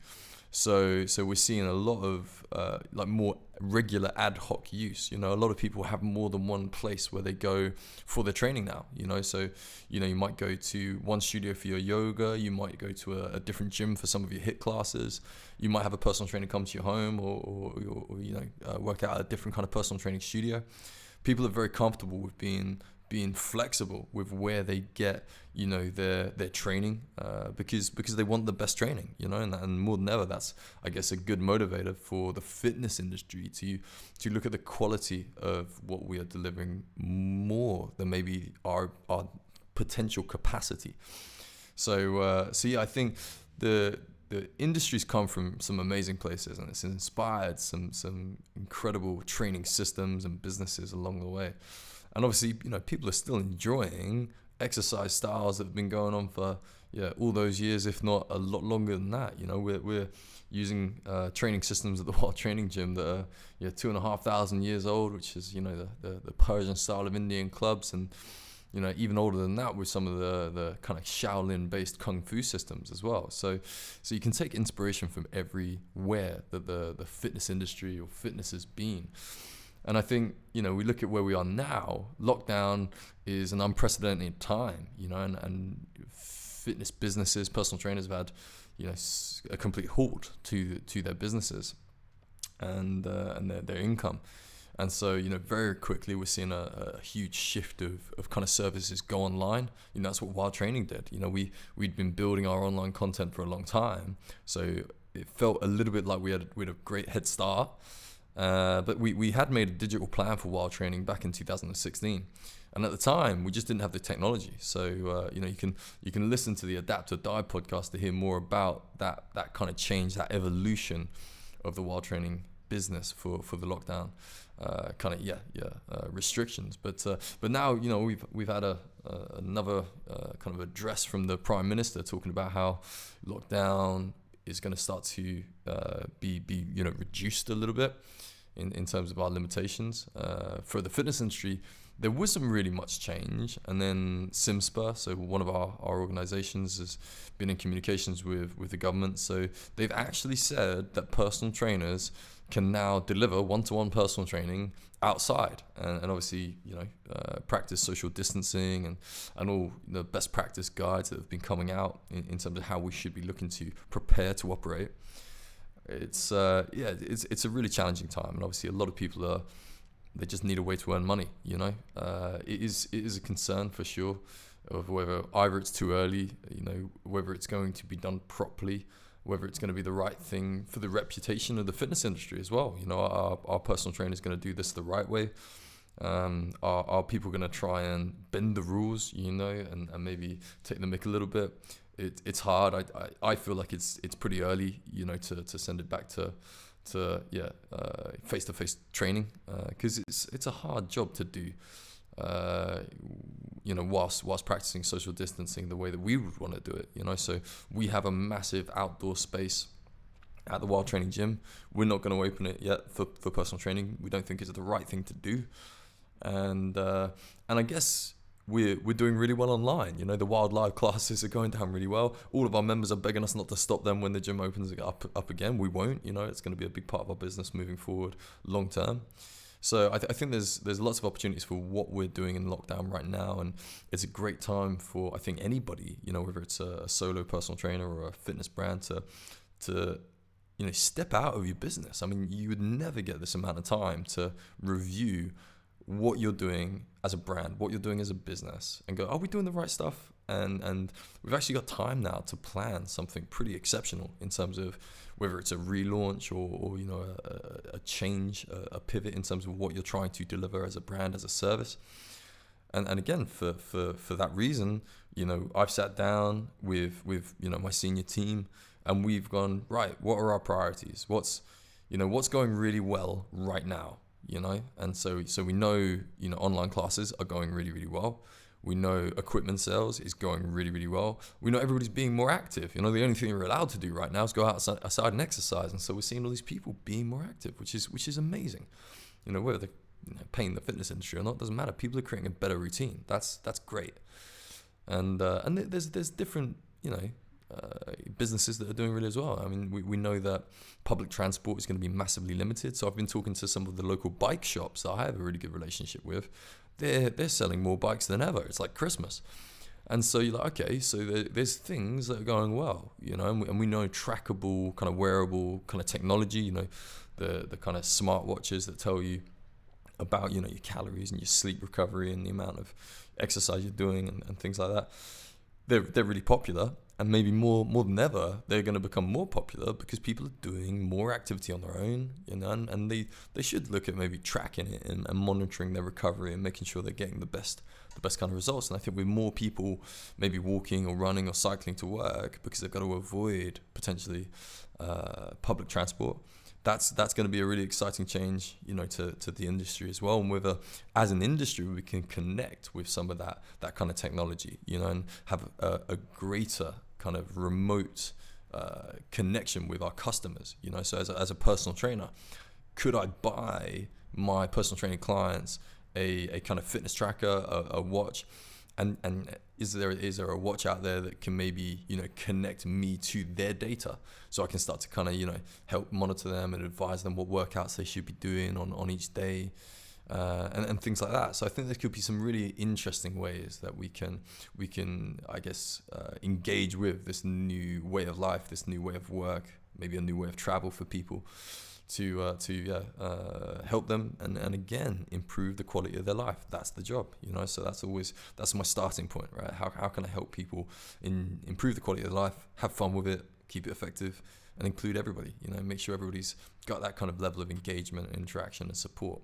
so so we're seeing a lot of uh, like more regular ad hoc use. You know, a lot of people have more than one place where they go for their training now. You know, so you know you might go to one studio for your yoga. You might go to a, a different gym for some of your HIIT classes. You might have a personal trainer come to your home, or, or, or you know uh, work out at a different kind of personal training studio. People are very comfortable with being being flexible with where they get you know their their training uh, because because they want the best training you know and, and more than ever that's I guess a good motivator for the fitness industry to to look at the quality of what we are delivering more than maybe our our potential capacity so uh, so yeah I think the the industry's come from some amazing places and it's inspired some some incredible training systems and businesses along the way. And obviously, you know, people are still enjoying exercise styles that have been going on for yeah all those years, if not a lot longer than that. You know, we're we're using uh, training systems at the Wild Training Gym that are yeah two and a half thousand years old, which is you know the, the, the Persian style of Indian clubs and you know, even older than that with some of the, the kind of Shaolin based kung fu systems as well. So, so you can take inspiration from everywhere that the, the fitness industry or fitness has been. And I think, you know, we look at where we are now, lockdown is an unprecedented time, you know, and, and fitness businesses, personal trainers have had, you know, a complete halt to, to their businesses and, uh, and their, their income. And so, you know, very quickly we're seeing a, a, huge shift of, of kind of services go online. You know, that's what Wild Training did. You know, we we'd been building our online content for a long time, so it felt a little bit like we had we had a great head start. Uh, but we, we had made a digital plan for Wild Training back in 2016, and at the time we just didn't have the technology. So uh, you know you can you can listen to the Adapt or Die podcast to hear more about that that kind of change, that evolution of the Wild Training business for for the lockdown uh, kind of yeah yeah uh, restrictions. But uh, but now you know we've we've had a another uh, kind of address from the prime minister talking about how lockdown is going to start to uh, be be you know reduced a little bit in in terms of our limitations uh, for the fitness industry. There wasn't really much change, and then CIMSPA, so one of our, our organizations, has been in communications with, with the government. So they've actually said that personal trainers can now deliver one-to-one personal training outside. And, and obviously you know uh, practice social distancing and and all the best practice guides that have been coming out in, in terms of how we should be looking to prepare to operate. It's uh, yeah it's it's a really challenging time. And obviously a lot of people are they just need a way to earn money you know? Uh, it is it is a concern for sure of whether either it's too early you know whether it's going to be done properly whether it's going to be the right thing for the reputation of the fitness industry as well. You know, our, our personal trainer is going to do this the right way. Um, are, are people going to try and bend the rules, you know, and, and maybe take the mic a little bit? It, it's hard. I, I, I feel like it's it's pretty early, you know, to, to send it back to to yeah face to face training because uh, it's it's a hard job to do. Uh, you know, whilst whilst practicing social distancing the way that we would want to do it. You know, so we have a massive outdoor space at the Wild Training Gym. We're not going to open it yet for, for personal training. We don't think it's the right thing to do, and uh, and I guess we're we're doing really well online. You know, the Wild Live classes are going down really well. All of our members are begging us not to stop them when the gym opens up up again. We won't. You know, it's going to be a big part of our business moving forward, long term. So I, th- I, think there's there's lots of opportunities for what we're doing in lockdown right now, and it's a great time for I think anybody, you know, whether it's a, solo personal trainer or a fitness brand, to to you know step out of your business. I mean, you would never get this amount of time to review what you're doing as a brand, what you're doing as a business, and go, are we doing the right stuff? And and we've actually got time now to plan something pretty exceptional in terms of whether it's a relaunch or, or you know a, a change, a, a, pivot in terms of what you're trying to deliver as a brand, as a service. And and again, for for for that reason, you know, I've sat down with with you know my senior team, and we've gone right. What are our priorities? What's you know what's going really well right now? You know, and so so we know you know online classes are going really really well we know equipment sales is going really, really well. We know everybody's being more active. You know, the only thing we're allowed to do right now is go outside and exercise. And so we're seeing all these people being more active, which is which is amazing. You know, whether they're you know, paying the fitness industry or not doesn't matter. People are creating a better routine. That's that's great. And uh, and there's there's different you know uh, businesses that are doing really as well. I mean, we, we know that public transport is going to be massively limited. So I've been talking to some of the local bike shops that I have a really good relationship with, they're they're selling more bikes than ever. It's like Christmas. And so you're like, okay, so there, there's things that are going well, you know, and we, and we, know trackable, kind of wearable kind of technology, you know, the the kind of smartwatches that tell you about, you know, your calories and your sleep recovery and the amount of exercise you're doing and, and things like that. They're they're really popular, and maybe more more than ever they're going to become more popular because people are doing more activity on their own you know and, and they they should look at maybe tracking it and, and monitoring their recovery and making sure they're getting the best the best kind of results. And I think with more people maybe walking or running or cycling to work because they've got to avoid potentially uh, public transport, that's that's going to be a really exciting change, you know, to, to the industry as well. And whether as an industry we can connect with some of that that kind of technology, you know, and have a, a greater kind of remote uh, connection with our customers, you know. So as a, as a personal trainer, could I buy my personal training clients a, a kind of fitness tracker, a, a watch, and and is there is there a watch out there that can maybe you know connect me to their data so I can start to kind of you know help monitor them and advise them what workouts they should be doing on on each day. Uh, and, and things like that. So I think there could be some really interesting ways that we can we can I guess uh, engage with this new way of life, this new way of work, maybe a new way of travel for people to uh, to yeah, uh, help them and, and again improve the quality of their life. That's the job, you know. So that's always that's my starting point, right? How, how can I help people in improve the quality of their life, have fun with it, keep it effective, and include everybody. You know, make sure everybody's got that kind of level of engagement, interaction, and support.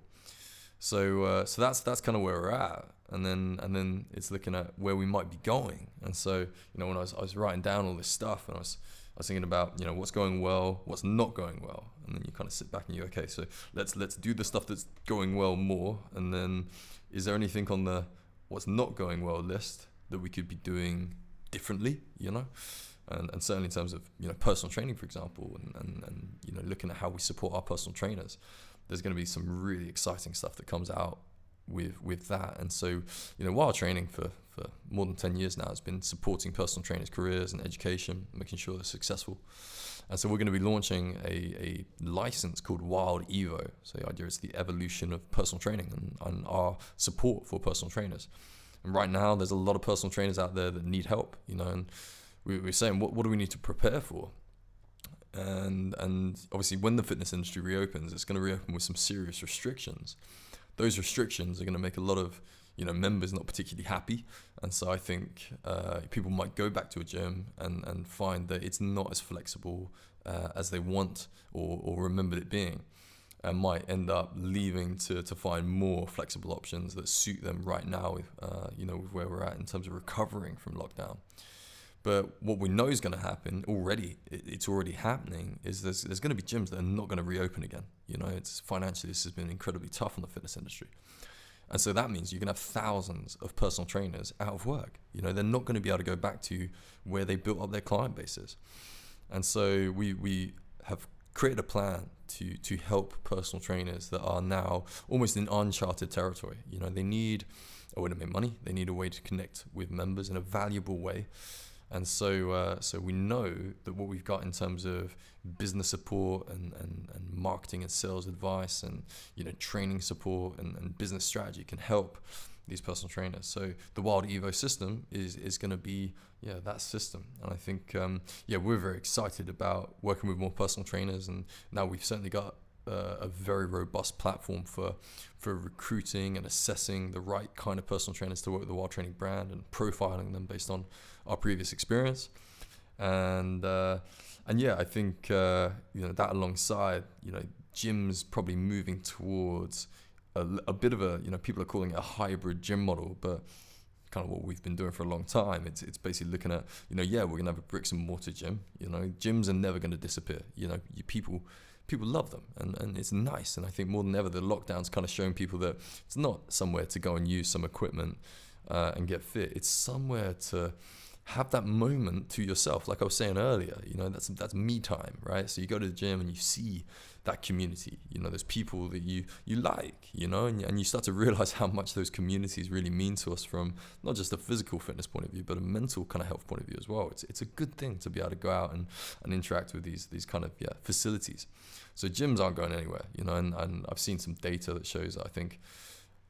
So uh, so that's that's kind of where we're at, and then and then it's looking at where we might be going. And so you know when I was I was writing down all this stuff, and I was I was thinking about you know what's going well, what's not going well, and then you kind of sit back and you okay, so let's let's do the stuff that's going well more, and then is there anything on the what's not going well list that we could be doing differently, you know? And, and certainly in terms of you know personal training, for example, and, and, and you know looking at how we support our personal trainers, there's going to be some really exciting stuff that comes out with with that. And so you know Wild Training for for more than 10 years now has been supporting personal trainers' careers and education, making sure they're successful. And so we're going to be launching a, a license called Wild Evo. So the idea is the evolution of personal training and, and our support for personal trainers. And right now, there's a lot of personal trainers out there that need help, you know, and we, we're saying, what, what do we need to prepare for? And, and obviously, when the fitness industry reopens, it's going to reopen with some serious restrictions. Those restrictions are going to make a lot of you know members not particularly happy and so i think uh, people might go back to a gym and, and find that it's not as flexible uh, as they want or, or remembered it being and might end up leaving to, to find more flexible options that suit them right now uh, you know with where we're at in terms of recovering from lockdown but what we know is going to happen already, it's already happening, is there's, there's going to be gyms that are not going to reopen again. You know, it's financially, this has been incredibly tough on the fitness industry. And so that means you're going to have thousands of personal trainers out of work. You know, they're not going to be able to go back to where they built up their client bases. And so we, we have created a plan to, to help personal trainers that are now almost in uncharted territory. You know, they need a way to make money, they need a way to connect with members in a valuable way. And so, uh, so we know that what we've got in terms of business support and, and, and marketing and sales advice and you know training support and, and business strategy can help these personal trainers. So the Wild Evo system is is going to be yeah that system, and I think um, yeah we're very excited about working with more personal trainers, and now we've certainly got uh, a very robust platform for for recruiting and assessing the right kind of personal trainers to work with the Wild Training brand and profiling them based on our previous experience, and uh, and yeah, I think uh, you know that alongside you know gyms probably moving towards a, a, bit of a you know people are calling it a hybrid gym model, but kind of what we've been doing for a long time. It's it's basically looking at you know yeah we're gonna have a bricks and mortar gym. You know gyms are never gonna disappear. You know you, people people love them and, and it's nice and I think more than ever the lockdown's kind of showing people that it's not somewhere to go and use some equipment uh, and get fit. It's somewhere to have that moment to yourself. Like i was saying earlier you know that's that's me time right? So you go to the gym and you see that community you know there's people that you you like you know and, and you start to realize how much those communities really mean to us from not just a physical fitness point of view but a mental kind of health point of view as well. It's, it's a good thing to be able to go out and, and interact with these these kind of yeah facilities. So gyms aren't going anywhere you know and, and i've seen some data that shows that i think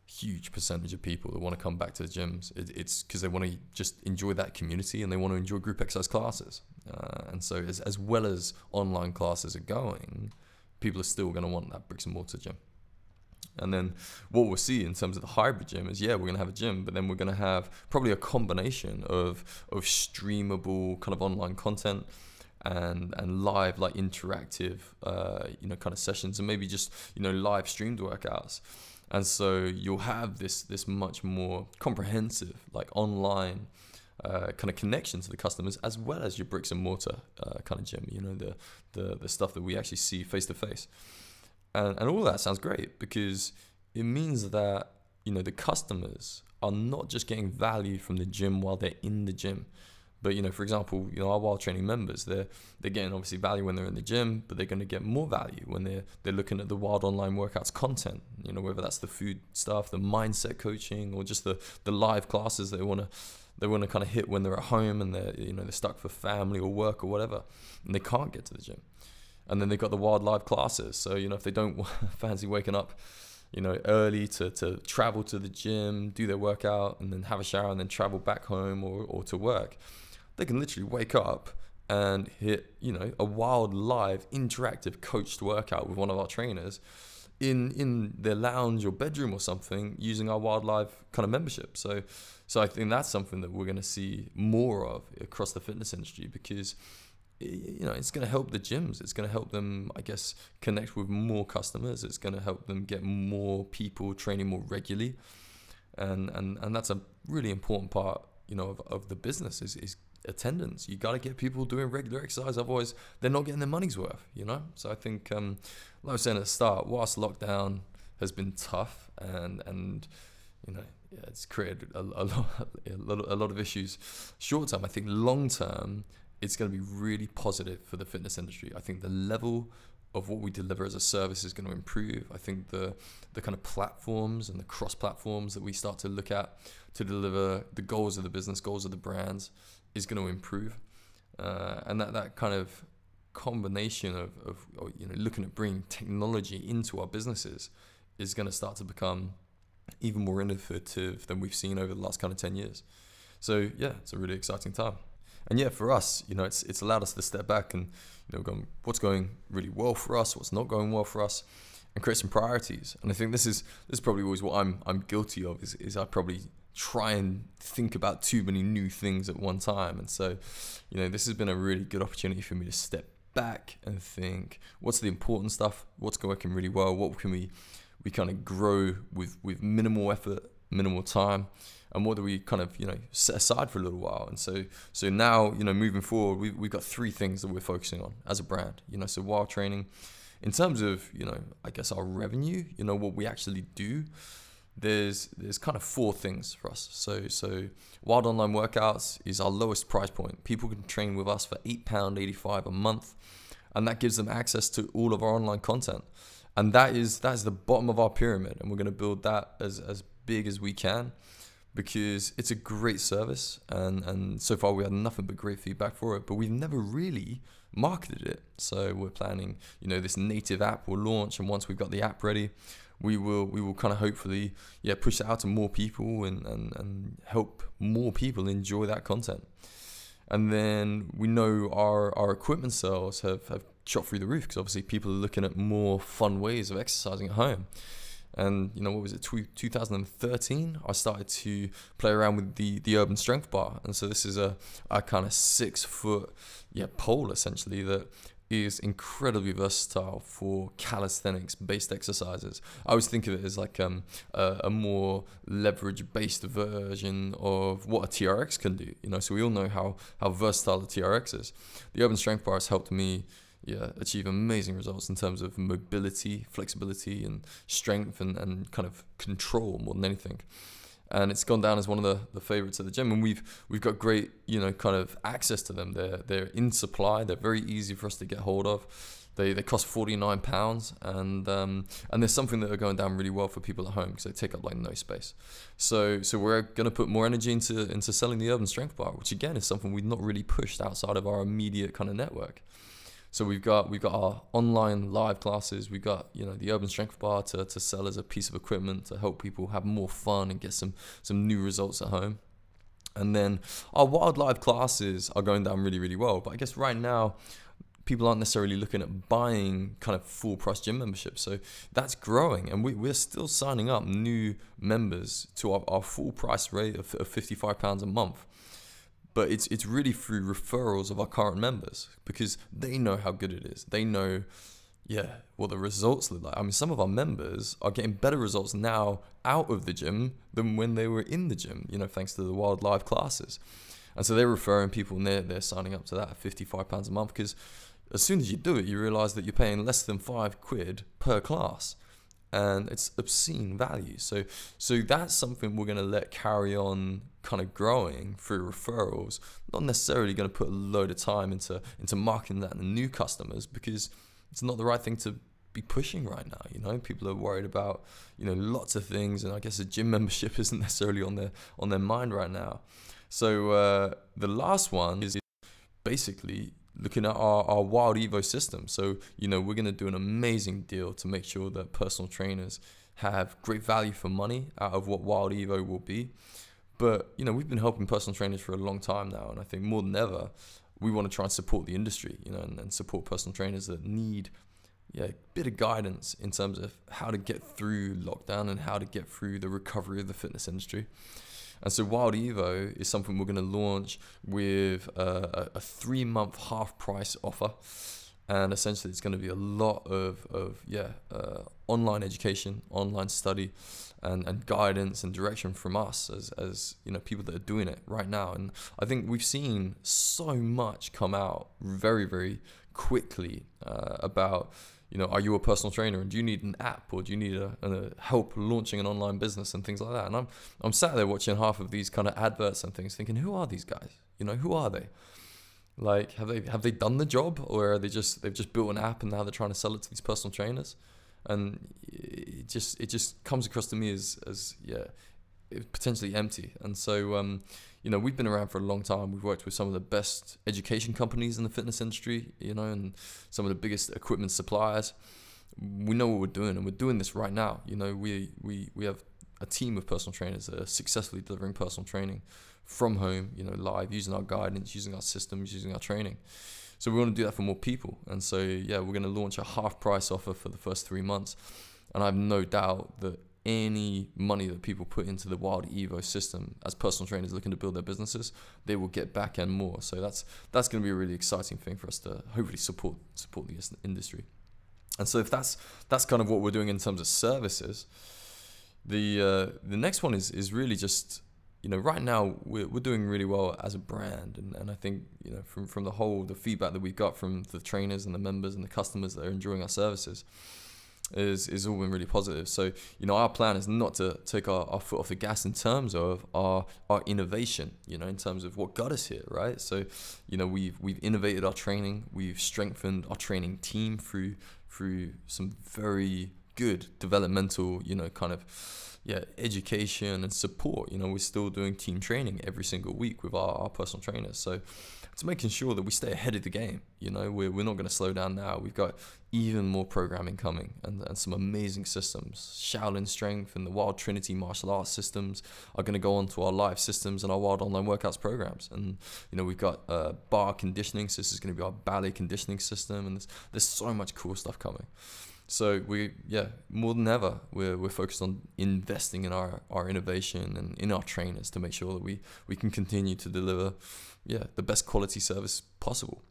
huge percentage of people that want to come back to the gyms. It, it's because they want to just enjoy that community and they want to enjoy group exercise classes. Uh, and so, as, as well as online classes are going, people are still going to want that bricks and mortar gym. And then what we'll see in terms of the hybrid gym is, yeah, we're going to have a gym, but then we're going to have probably a combination of of streamable kind of online content and and live like interactive, uh, you know, kind of sessions, and maybe just you know live streamed workouts and so you'll have this this much more comprehensive like online uh, kind of connection to the customers as well as your bricks and mortar uh, kind of gym you know the, the the stuff that we actually see face to face and and all that sounds great because it means that you know the customers are not just getting value from the gym while they're in the gym but you know, for example, you know, our wild training members, they're they're getting obviously value when they're in the gym, but they're going to get more value when they're they're looking at the wild online workouts content. You know, whether that's the food stuff, the mindset coaching, or just the the live classes they want to they want to kind of hit when they're at home and they're you know they're stuck for family or work or whatever, and they can't get to the gym. And then they've got the wild live classes. So you know, if they don't fancy waking up you know, early to, to travel to the gym, do their workout, and then have a shower, and then travel back home or, or to work they can literally wake up and hit, you know, a wild live interactive coached workout with one of our trainers in in their lounge or bedroom or something using our wild live kind of membership. So so I think that's something that we're going to see more of across the fitness industry because you know it's going to help the gyms. It's going to help them i guess connect with more customers. It's going to help them get more people training more regularly. And and and that's a really important part you know of, of the business is, is attendance. You got to get people doing regular exercise, otherwise they're not getting their money's worth. You know. So I think, um, like I was saying at the start, whilst lockdown has been tough and and you know yeah, it's created a, a, lot, a lot a lot of issues. Short term, I think long term, it's going to be really positive for the fitness industry. I think the level of what we deliver as a service is going to improve. I think the the kind of platforms and the cross platforms that we start to look at to deliver the goals of the business, goals of the brands, is going to improve, uh, and that that kind of combination of, of you know looking at bringing technology into our businesses is going to start to become even more innovative than we've seen over the last kind of 10 years. So yeah it's a really exciting time. And yeah for us you know it's it's allowed us to step back and you know go what's going really well for us what's not going well for us and create some priorities. And i think this is this is probably always what i'm i'm guilty of is, is i probably try and think about too many new things at one time. And so, you know, this has been a really good opportunity for me to step back and think what's the important stuff, what's working really well, what can we we kind of grow with with minimal effort, minimal time, and what do we kind of you know set aside for a little while. And so so now you know moving forward, we we've got three things that we're focusing on as a brand. You know, so Wild Training. In terms of you know, I guess our revenue, you know, what we actually do there's there's kind of four things for us. So so Wild Online Workouts is our lowest price point. People can train with us for eight pound eighty five a month, and that gives them access to all of our online content. And that is that is the bottom of our pyramid, and we're going to build that as as big as we can because it's a great service and and so far we had nothing but great feedback for it but we've never really marketed it so we're planning you know this native app will launch and once we've got the app ready we will we will kind of hopefully yeah push it out to more people and, and, and help more people enjoy that content. And then we know our, our equipment sales have, have shot through the roof because obviously people are looking at more fun ways of exercising at home. And you know what was it? 2013. I started to play around with the the Urban Strength Bar, and so this is a, a kind of six foot yeah pole essentially that is incredibly versatile for calisthenics based exercises. I always think of it as like um, a, a, more leverage based version of what a TRX can do. You know, so we all know how how versatile the TRX is. The Urban Strength Bar has helped me yeah, achieve amazing results in terms of mobility, flexibility, and strength, and, and kind of control more than anything and it's gone down as one of the, the favorites at the gym. And we've we've got great you know kind of access to them. They're they're in supply. They're very easy for us to get hold of. They, they cost 49 pounds. And um, and there's something that are going down really well for people at home because they take up like no space. So so we're to put more energy into into selling the urban strength bar which again is something we've not really pushed outside of our immediate kind of network so we've got we've got our online live classes. We've got you know the Urban Strength Bar to, to sell as a piece of equipment to help people have more fun and get some some new results at home. And then our wild live classes are going down really really well. But I guess right now people aren't necessarily looking at buying kind of full price gym memberships. So that's growing, and we, we're still signing up new members to our, our full price rate of, of £55 a month but it's it's really through referrals of our current members because they know how good it is. They know, yeah, what the results look like. I mean, some of our members are getting better results now out of the gym than when they were in the gym, you know, thanks to the Wild Live classes. And so they're referring people and they're, they're signing up to that at £55 a month because as soon as you do it, you realize that you're paying less than five quid per class. And it's obscene value. So, so that's something we're going to let carry on kind of growing through referrals. Not necessarily going to put a load of time into into marketing that to new customers because it's not the right thing to be pushing right now. You know, people are worried about you know lots of things, and I guess a gym membership isn't necessarily on their on their mind right now. So uh, the last one is basically looking at our, our wild evo system so you know we're going to do an amazing deal to make sure that personal trainers have great value for money out of what wild evo will be but you know we've been helping personal trainers for a long time now and i think more than ever we want to try and support the industry you know and, and support personal trainers that need yeah, a bit of guidance in terms of how to get through lockdown and how to get through the recovery of the fitness industry. And so Wild Evo is something we're going to launch with a, a three month half price offer. And essentially, it's going to be a lot of, of yeah, uh, online education, online study, and, and guidance and direction from us as, as you know people that are doing it right now. And I think we've seen so much come out very, very quickly uh, about you know, are you a personal trainer and do you need an app or do you need a, a, help launching an online business and things like that? And I'm I'm sat there watching half of these kind of adverts and things, thinking, who are these guys? You know, who are they? Like, have they have they done the job or are they just they've just built an app and now they're trying to sell it to these personal trainers? And it just it just comes across to me as as yeah, potentially empty. And so um, you know, we've been around for a long time. We've worked with some of the best education companies in the fitness industry, you know, and some of the biggest equipment suppliers. We know what we're doing, and we're doing this right now. You know, we we we have a team of personal trainers that are successfully delivering personal training from home, you know, live, using our guidance, using our systems, using our training. So we want to do that for more people. And so, yeah, we're going to launch a half price offer for the first three months. And I have no doubt that any money that people put into the Wild Evo system as personal trainers looking to build their businesses, they will get back and more. So that's that's going to be a really exciting thing for us to hopefully support support the industry. And so if that's that's kind of what we're doing in terms of services, the uh, the next one is is really just you know right now we're, we're doing really well as a brand and, and I think you know from from the whole the feedback that we've got from the trainers and the members and the customers that are enjoying our services is is all been really positive. So you know, our plan is not to take our, our foot off the gas in terms of our our innovation. You know, in terms of what got us here, right? So you know, we've we've innovated our training, we've strengthened our training team through through some very good developmental, you know, kind of yeah, education and support. You know, we're still doing team training every single week with our, our personal trainers. So it's making sure that we stay ahead of the game. You know, we're, we're not going to slow down now. We've got even more programming coming and, and some amazing systems. Shaolin Strength and the Wild Trinity martial arts systems are going to go onto our live systems and our Wild Online Workouts programs. And, you know, we've got uh, barre conditioning. So this is going to be our ballet conditioning system. And there's, there's so much cool stuff coming. So we, yeah, more than ever, we're, we're focused on investing in our, our innovation and in our trainers to make sure that we, we can continue to deliver, yeah, the best quality service possible.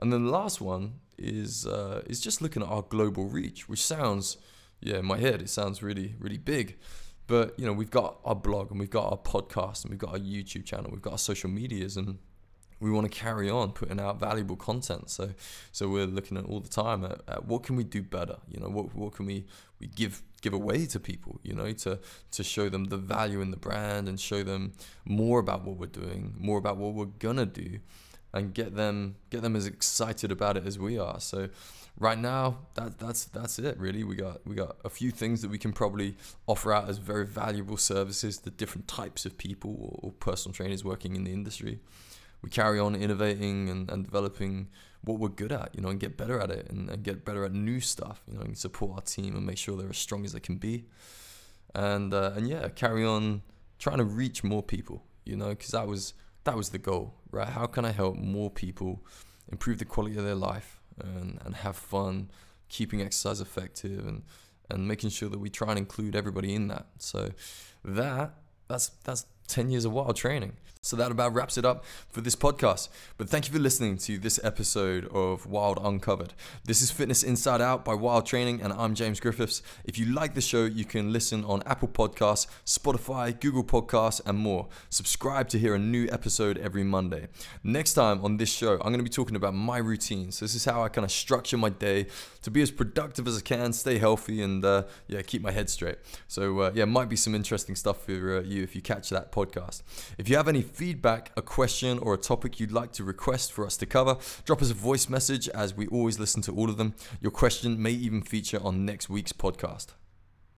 And then the last one is uh, is just looking at our global reach, which sounds, yeah, in my head it sounds really really big, but you know we've got our blog and we've got our podcast and we've got our YouTube channel, we've got our social medias and we want to carry on putting out valuable content. So, so we're looking at all the time at, at, what can we do better. You know, what what can we we give give away to people. You know, to to show them the value in the brand and show them more about what we're doing, more about what we're gonna do, and get them get them as excited about it as we are. So. Right now, that that's that's it. Really, we got we got a few things that we can probably offer out as very valuable services to different types of people or, or personal trainers working in the industry we carry on innovating and, and developing what we're good at, you know, and get better at it and, and get better at new stuff, you know, and support our team and make sure they're as strong as they can be. And uh, and yeah, carry on trying to reach more people, you know, because that was that was the goal, right? How can I help more people improve the quality of their life and, and have fun, keeping exercise effective and and making sure that we try and include everybody in that. So that that's that's 10 years of wild training. So that about wraps it up for this podcast. But thank you for listening to this episode of Wild Uncovered. This is Fitness Inside Out by Wild Training, and I'm James Griffiths. If you like the show, you can listen on Apple Podcasts, Spotify, Google Podcasts, and more. Subscribe to hear a new episode every Monday. Next time on this show, I'm going to be talking about my routine. So this is how I kind of structure my day to be as productive as I can, stay healthy, and uh, yeah, keep my head straight. So uh, yeah, might be some interesting stuff for uh, you if you catch that podcast. If you have any feedback, a question, or a topic you'd like to request for us to cover, drop us a voice message as we always listen to all of them. Your question may even feature on next week's podcast.